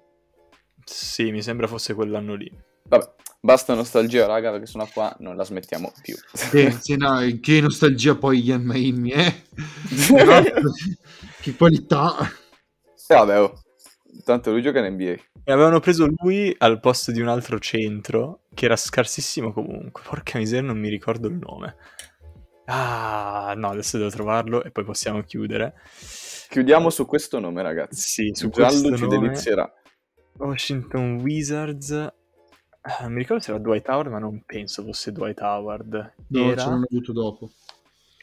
S2: Sì, mi sembra fosse quell'anno lì.
S3: Vabbè, basta nostalgia, raga, perché sennò qua non la smettiamo più.
S4: Eh, sì, no, che nostalgia poi Ian Mahinmi, eh? Però, che qualità.
S3: E vabbè, oh. Tanto lui gioca in NBA.
S2: E avevano preso lui al posto di un altro centro che era scarsissimo comunque. Porca miseria, non mi ricordo il nome. Ah, no, adesso devo trovarlo e poi possiamo chiudere.
S3: Chiudiamo su questo nome, ragazzi.
S2: Sì, su
S3: Giallo
S2: questo
S3: ci
S2: nome,
S3: delizierà.
S2: Washington Wizards. Ah, mi ricordo se era Dwight Howard, ma non penso fosse Dwight Howard.
S4: No, ce l'hanno avuto dopo.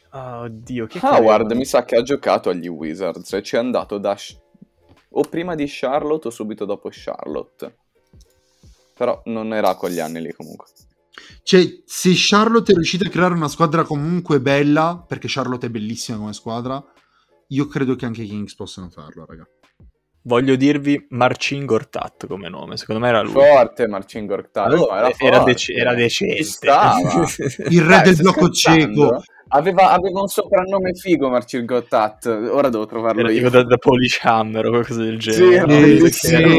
S2: Ah, oddio, che
S3: Howard mi sa che ha giocato agli Wizards e ci è andato da... O prima di Charlotte o subito dopo Charlotte. Però non era con gli anni lì comunque.
S4: Cioè, se Charlotte è riuscita a creare una squadra comunque bella, perché Charlotte è bellissima come squadra, io credo che anche i Kings possano farlo, raga.
S2: Voglio dirvi Marcin Gortat come nome, secondo me era lui.
S3: Forte Marcin Gortat.
S2: Allora,
S3: no, era,
S2: era, dec- era decente.
S4: Il re
S3: Dai,
S4: del blocco cieco.
S3: Aveva, aveva un soprannome figo Marcin Gortat. Ora devo trovarlo
S2: Era
S3: io.
S2: da, da Polish Hammer o qualcosa del
S3: Sì,
S2: genere.
S3: era
S2: no?
S4: Eh,
S3: bellissimo.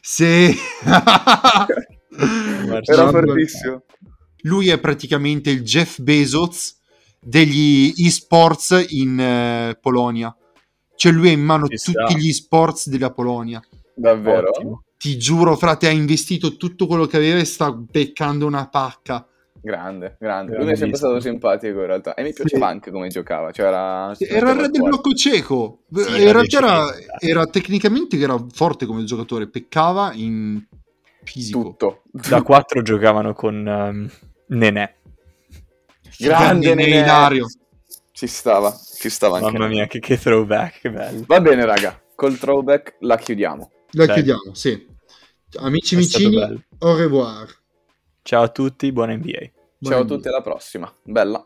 S4: se, se...
S3: Era fortissimo.
S4: Lui è praticamente il Jeff Bezos degli esports in eh, Polonia. Cioè lui ha in mano
S2: Ci sta.
S4: tutti gli esports della Polonia.
S3: Davvero?
S2: Ottimo.
S4: Ti giuro, frate, ha investito tutto quello che aveva e sta beccando una pacca.
S3: Grande, grande. Lui mi è sempre stato simpatico in realtà. E mi piaceva anche come giocava. Cioè era...
S4: Era il re del blocco cieco.
S2: Sì,
S4: in
S2: era
S4: realtà era, era tecnicamente era forte come giocatore, peccava in fisico.
S3: Tutto.
S2: Da 4 giocavano con ehm, Nenè.
S3: Grande
S4: Nenè. Ilario.
S3: Ci stava, ci stava anche.
S2: Mamma mia, che, che throwback, che bello.
S3: Va bene, raga. Col throwback la chiudiamo.
S4: La
S2: Dai.
S4: chiudiamo, sì. Amici
S2: È
S4: vicini, au revoir.
S2: Ciao a tutti, buona NBA.
S3: Ciao a
S4: Buon
S3: tutti, alla prossima. Bella.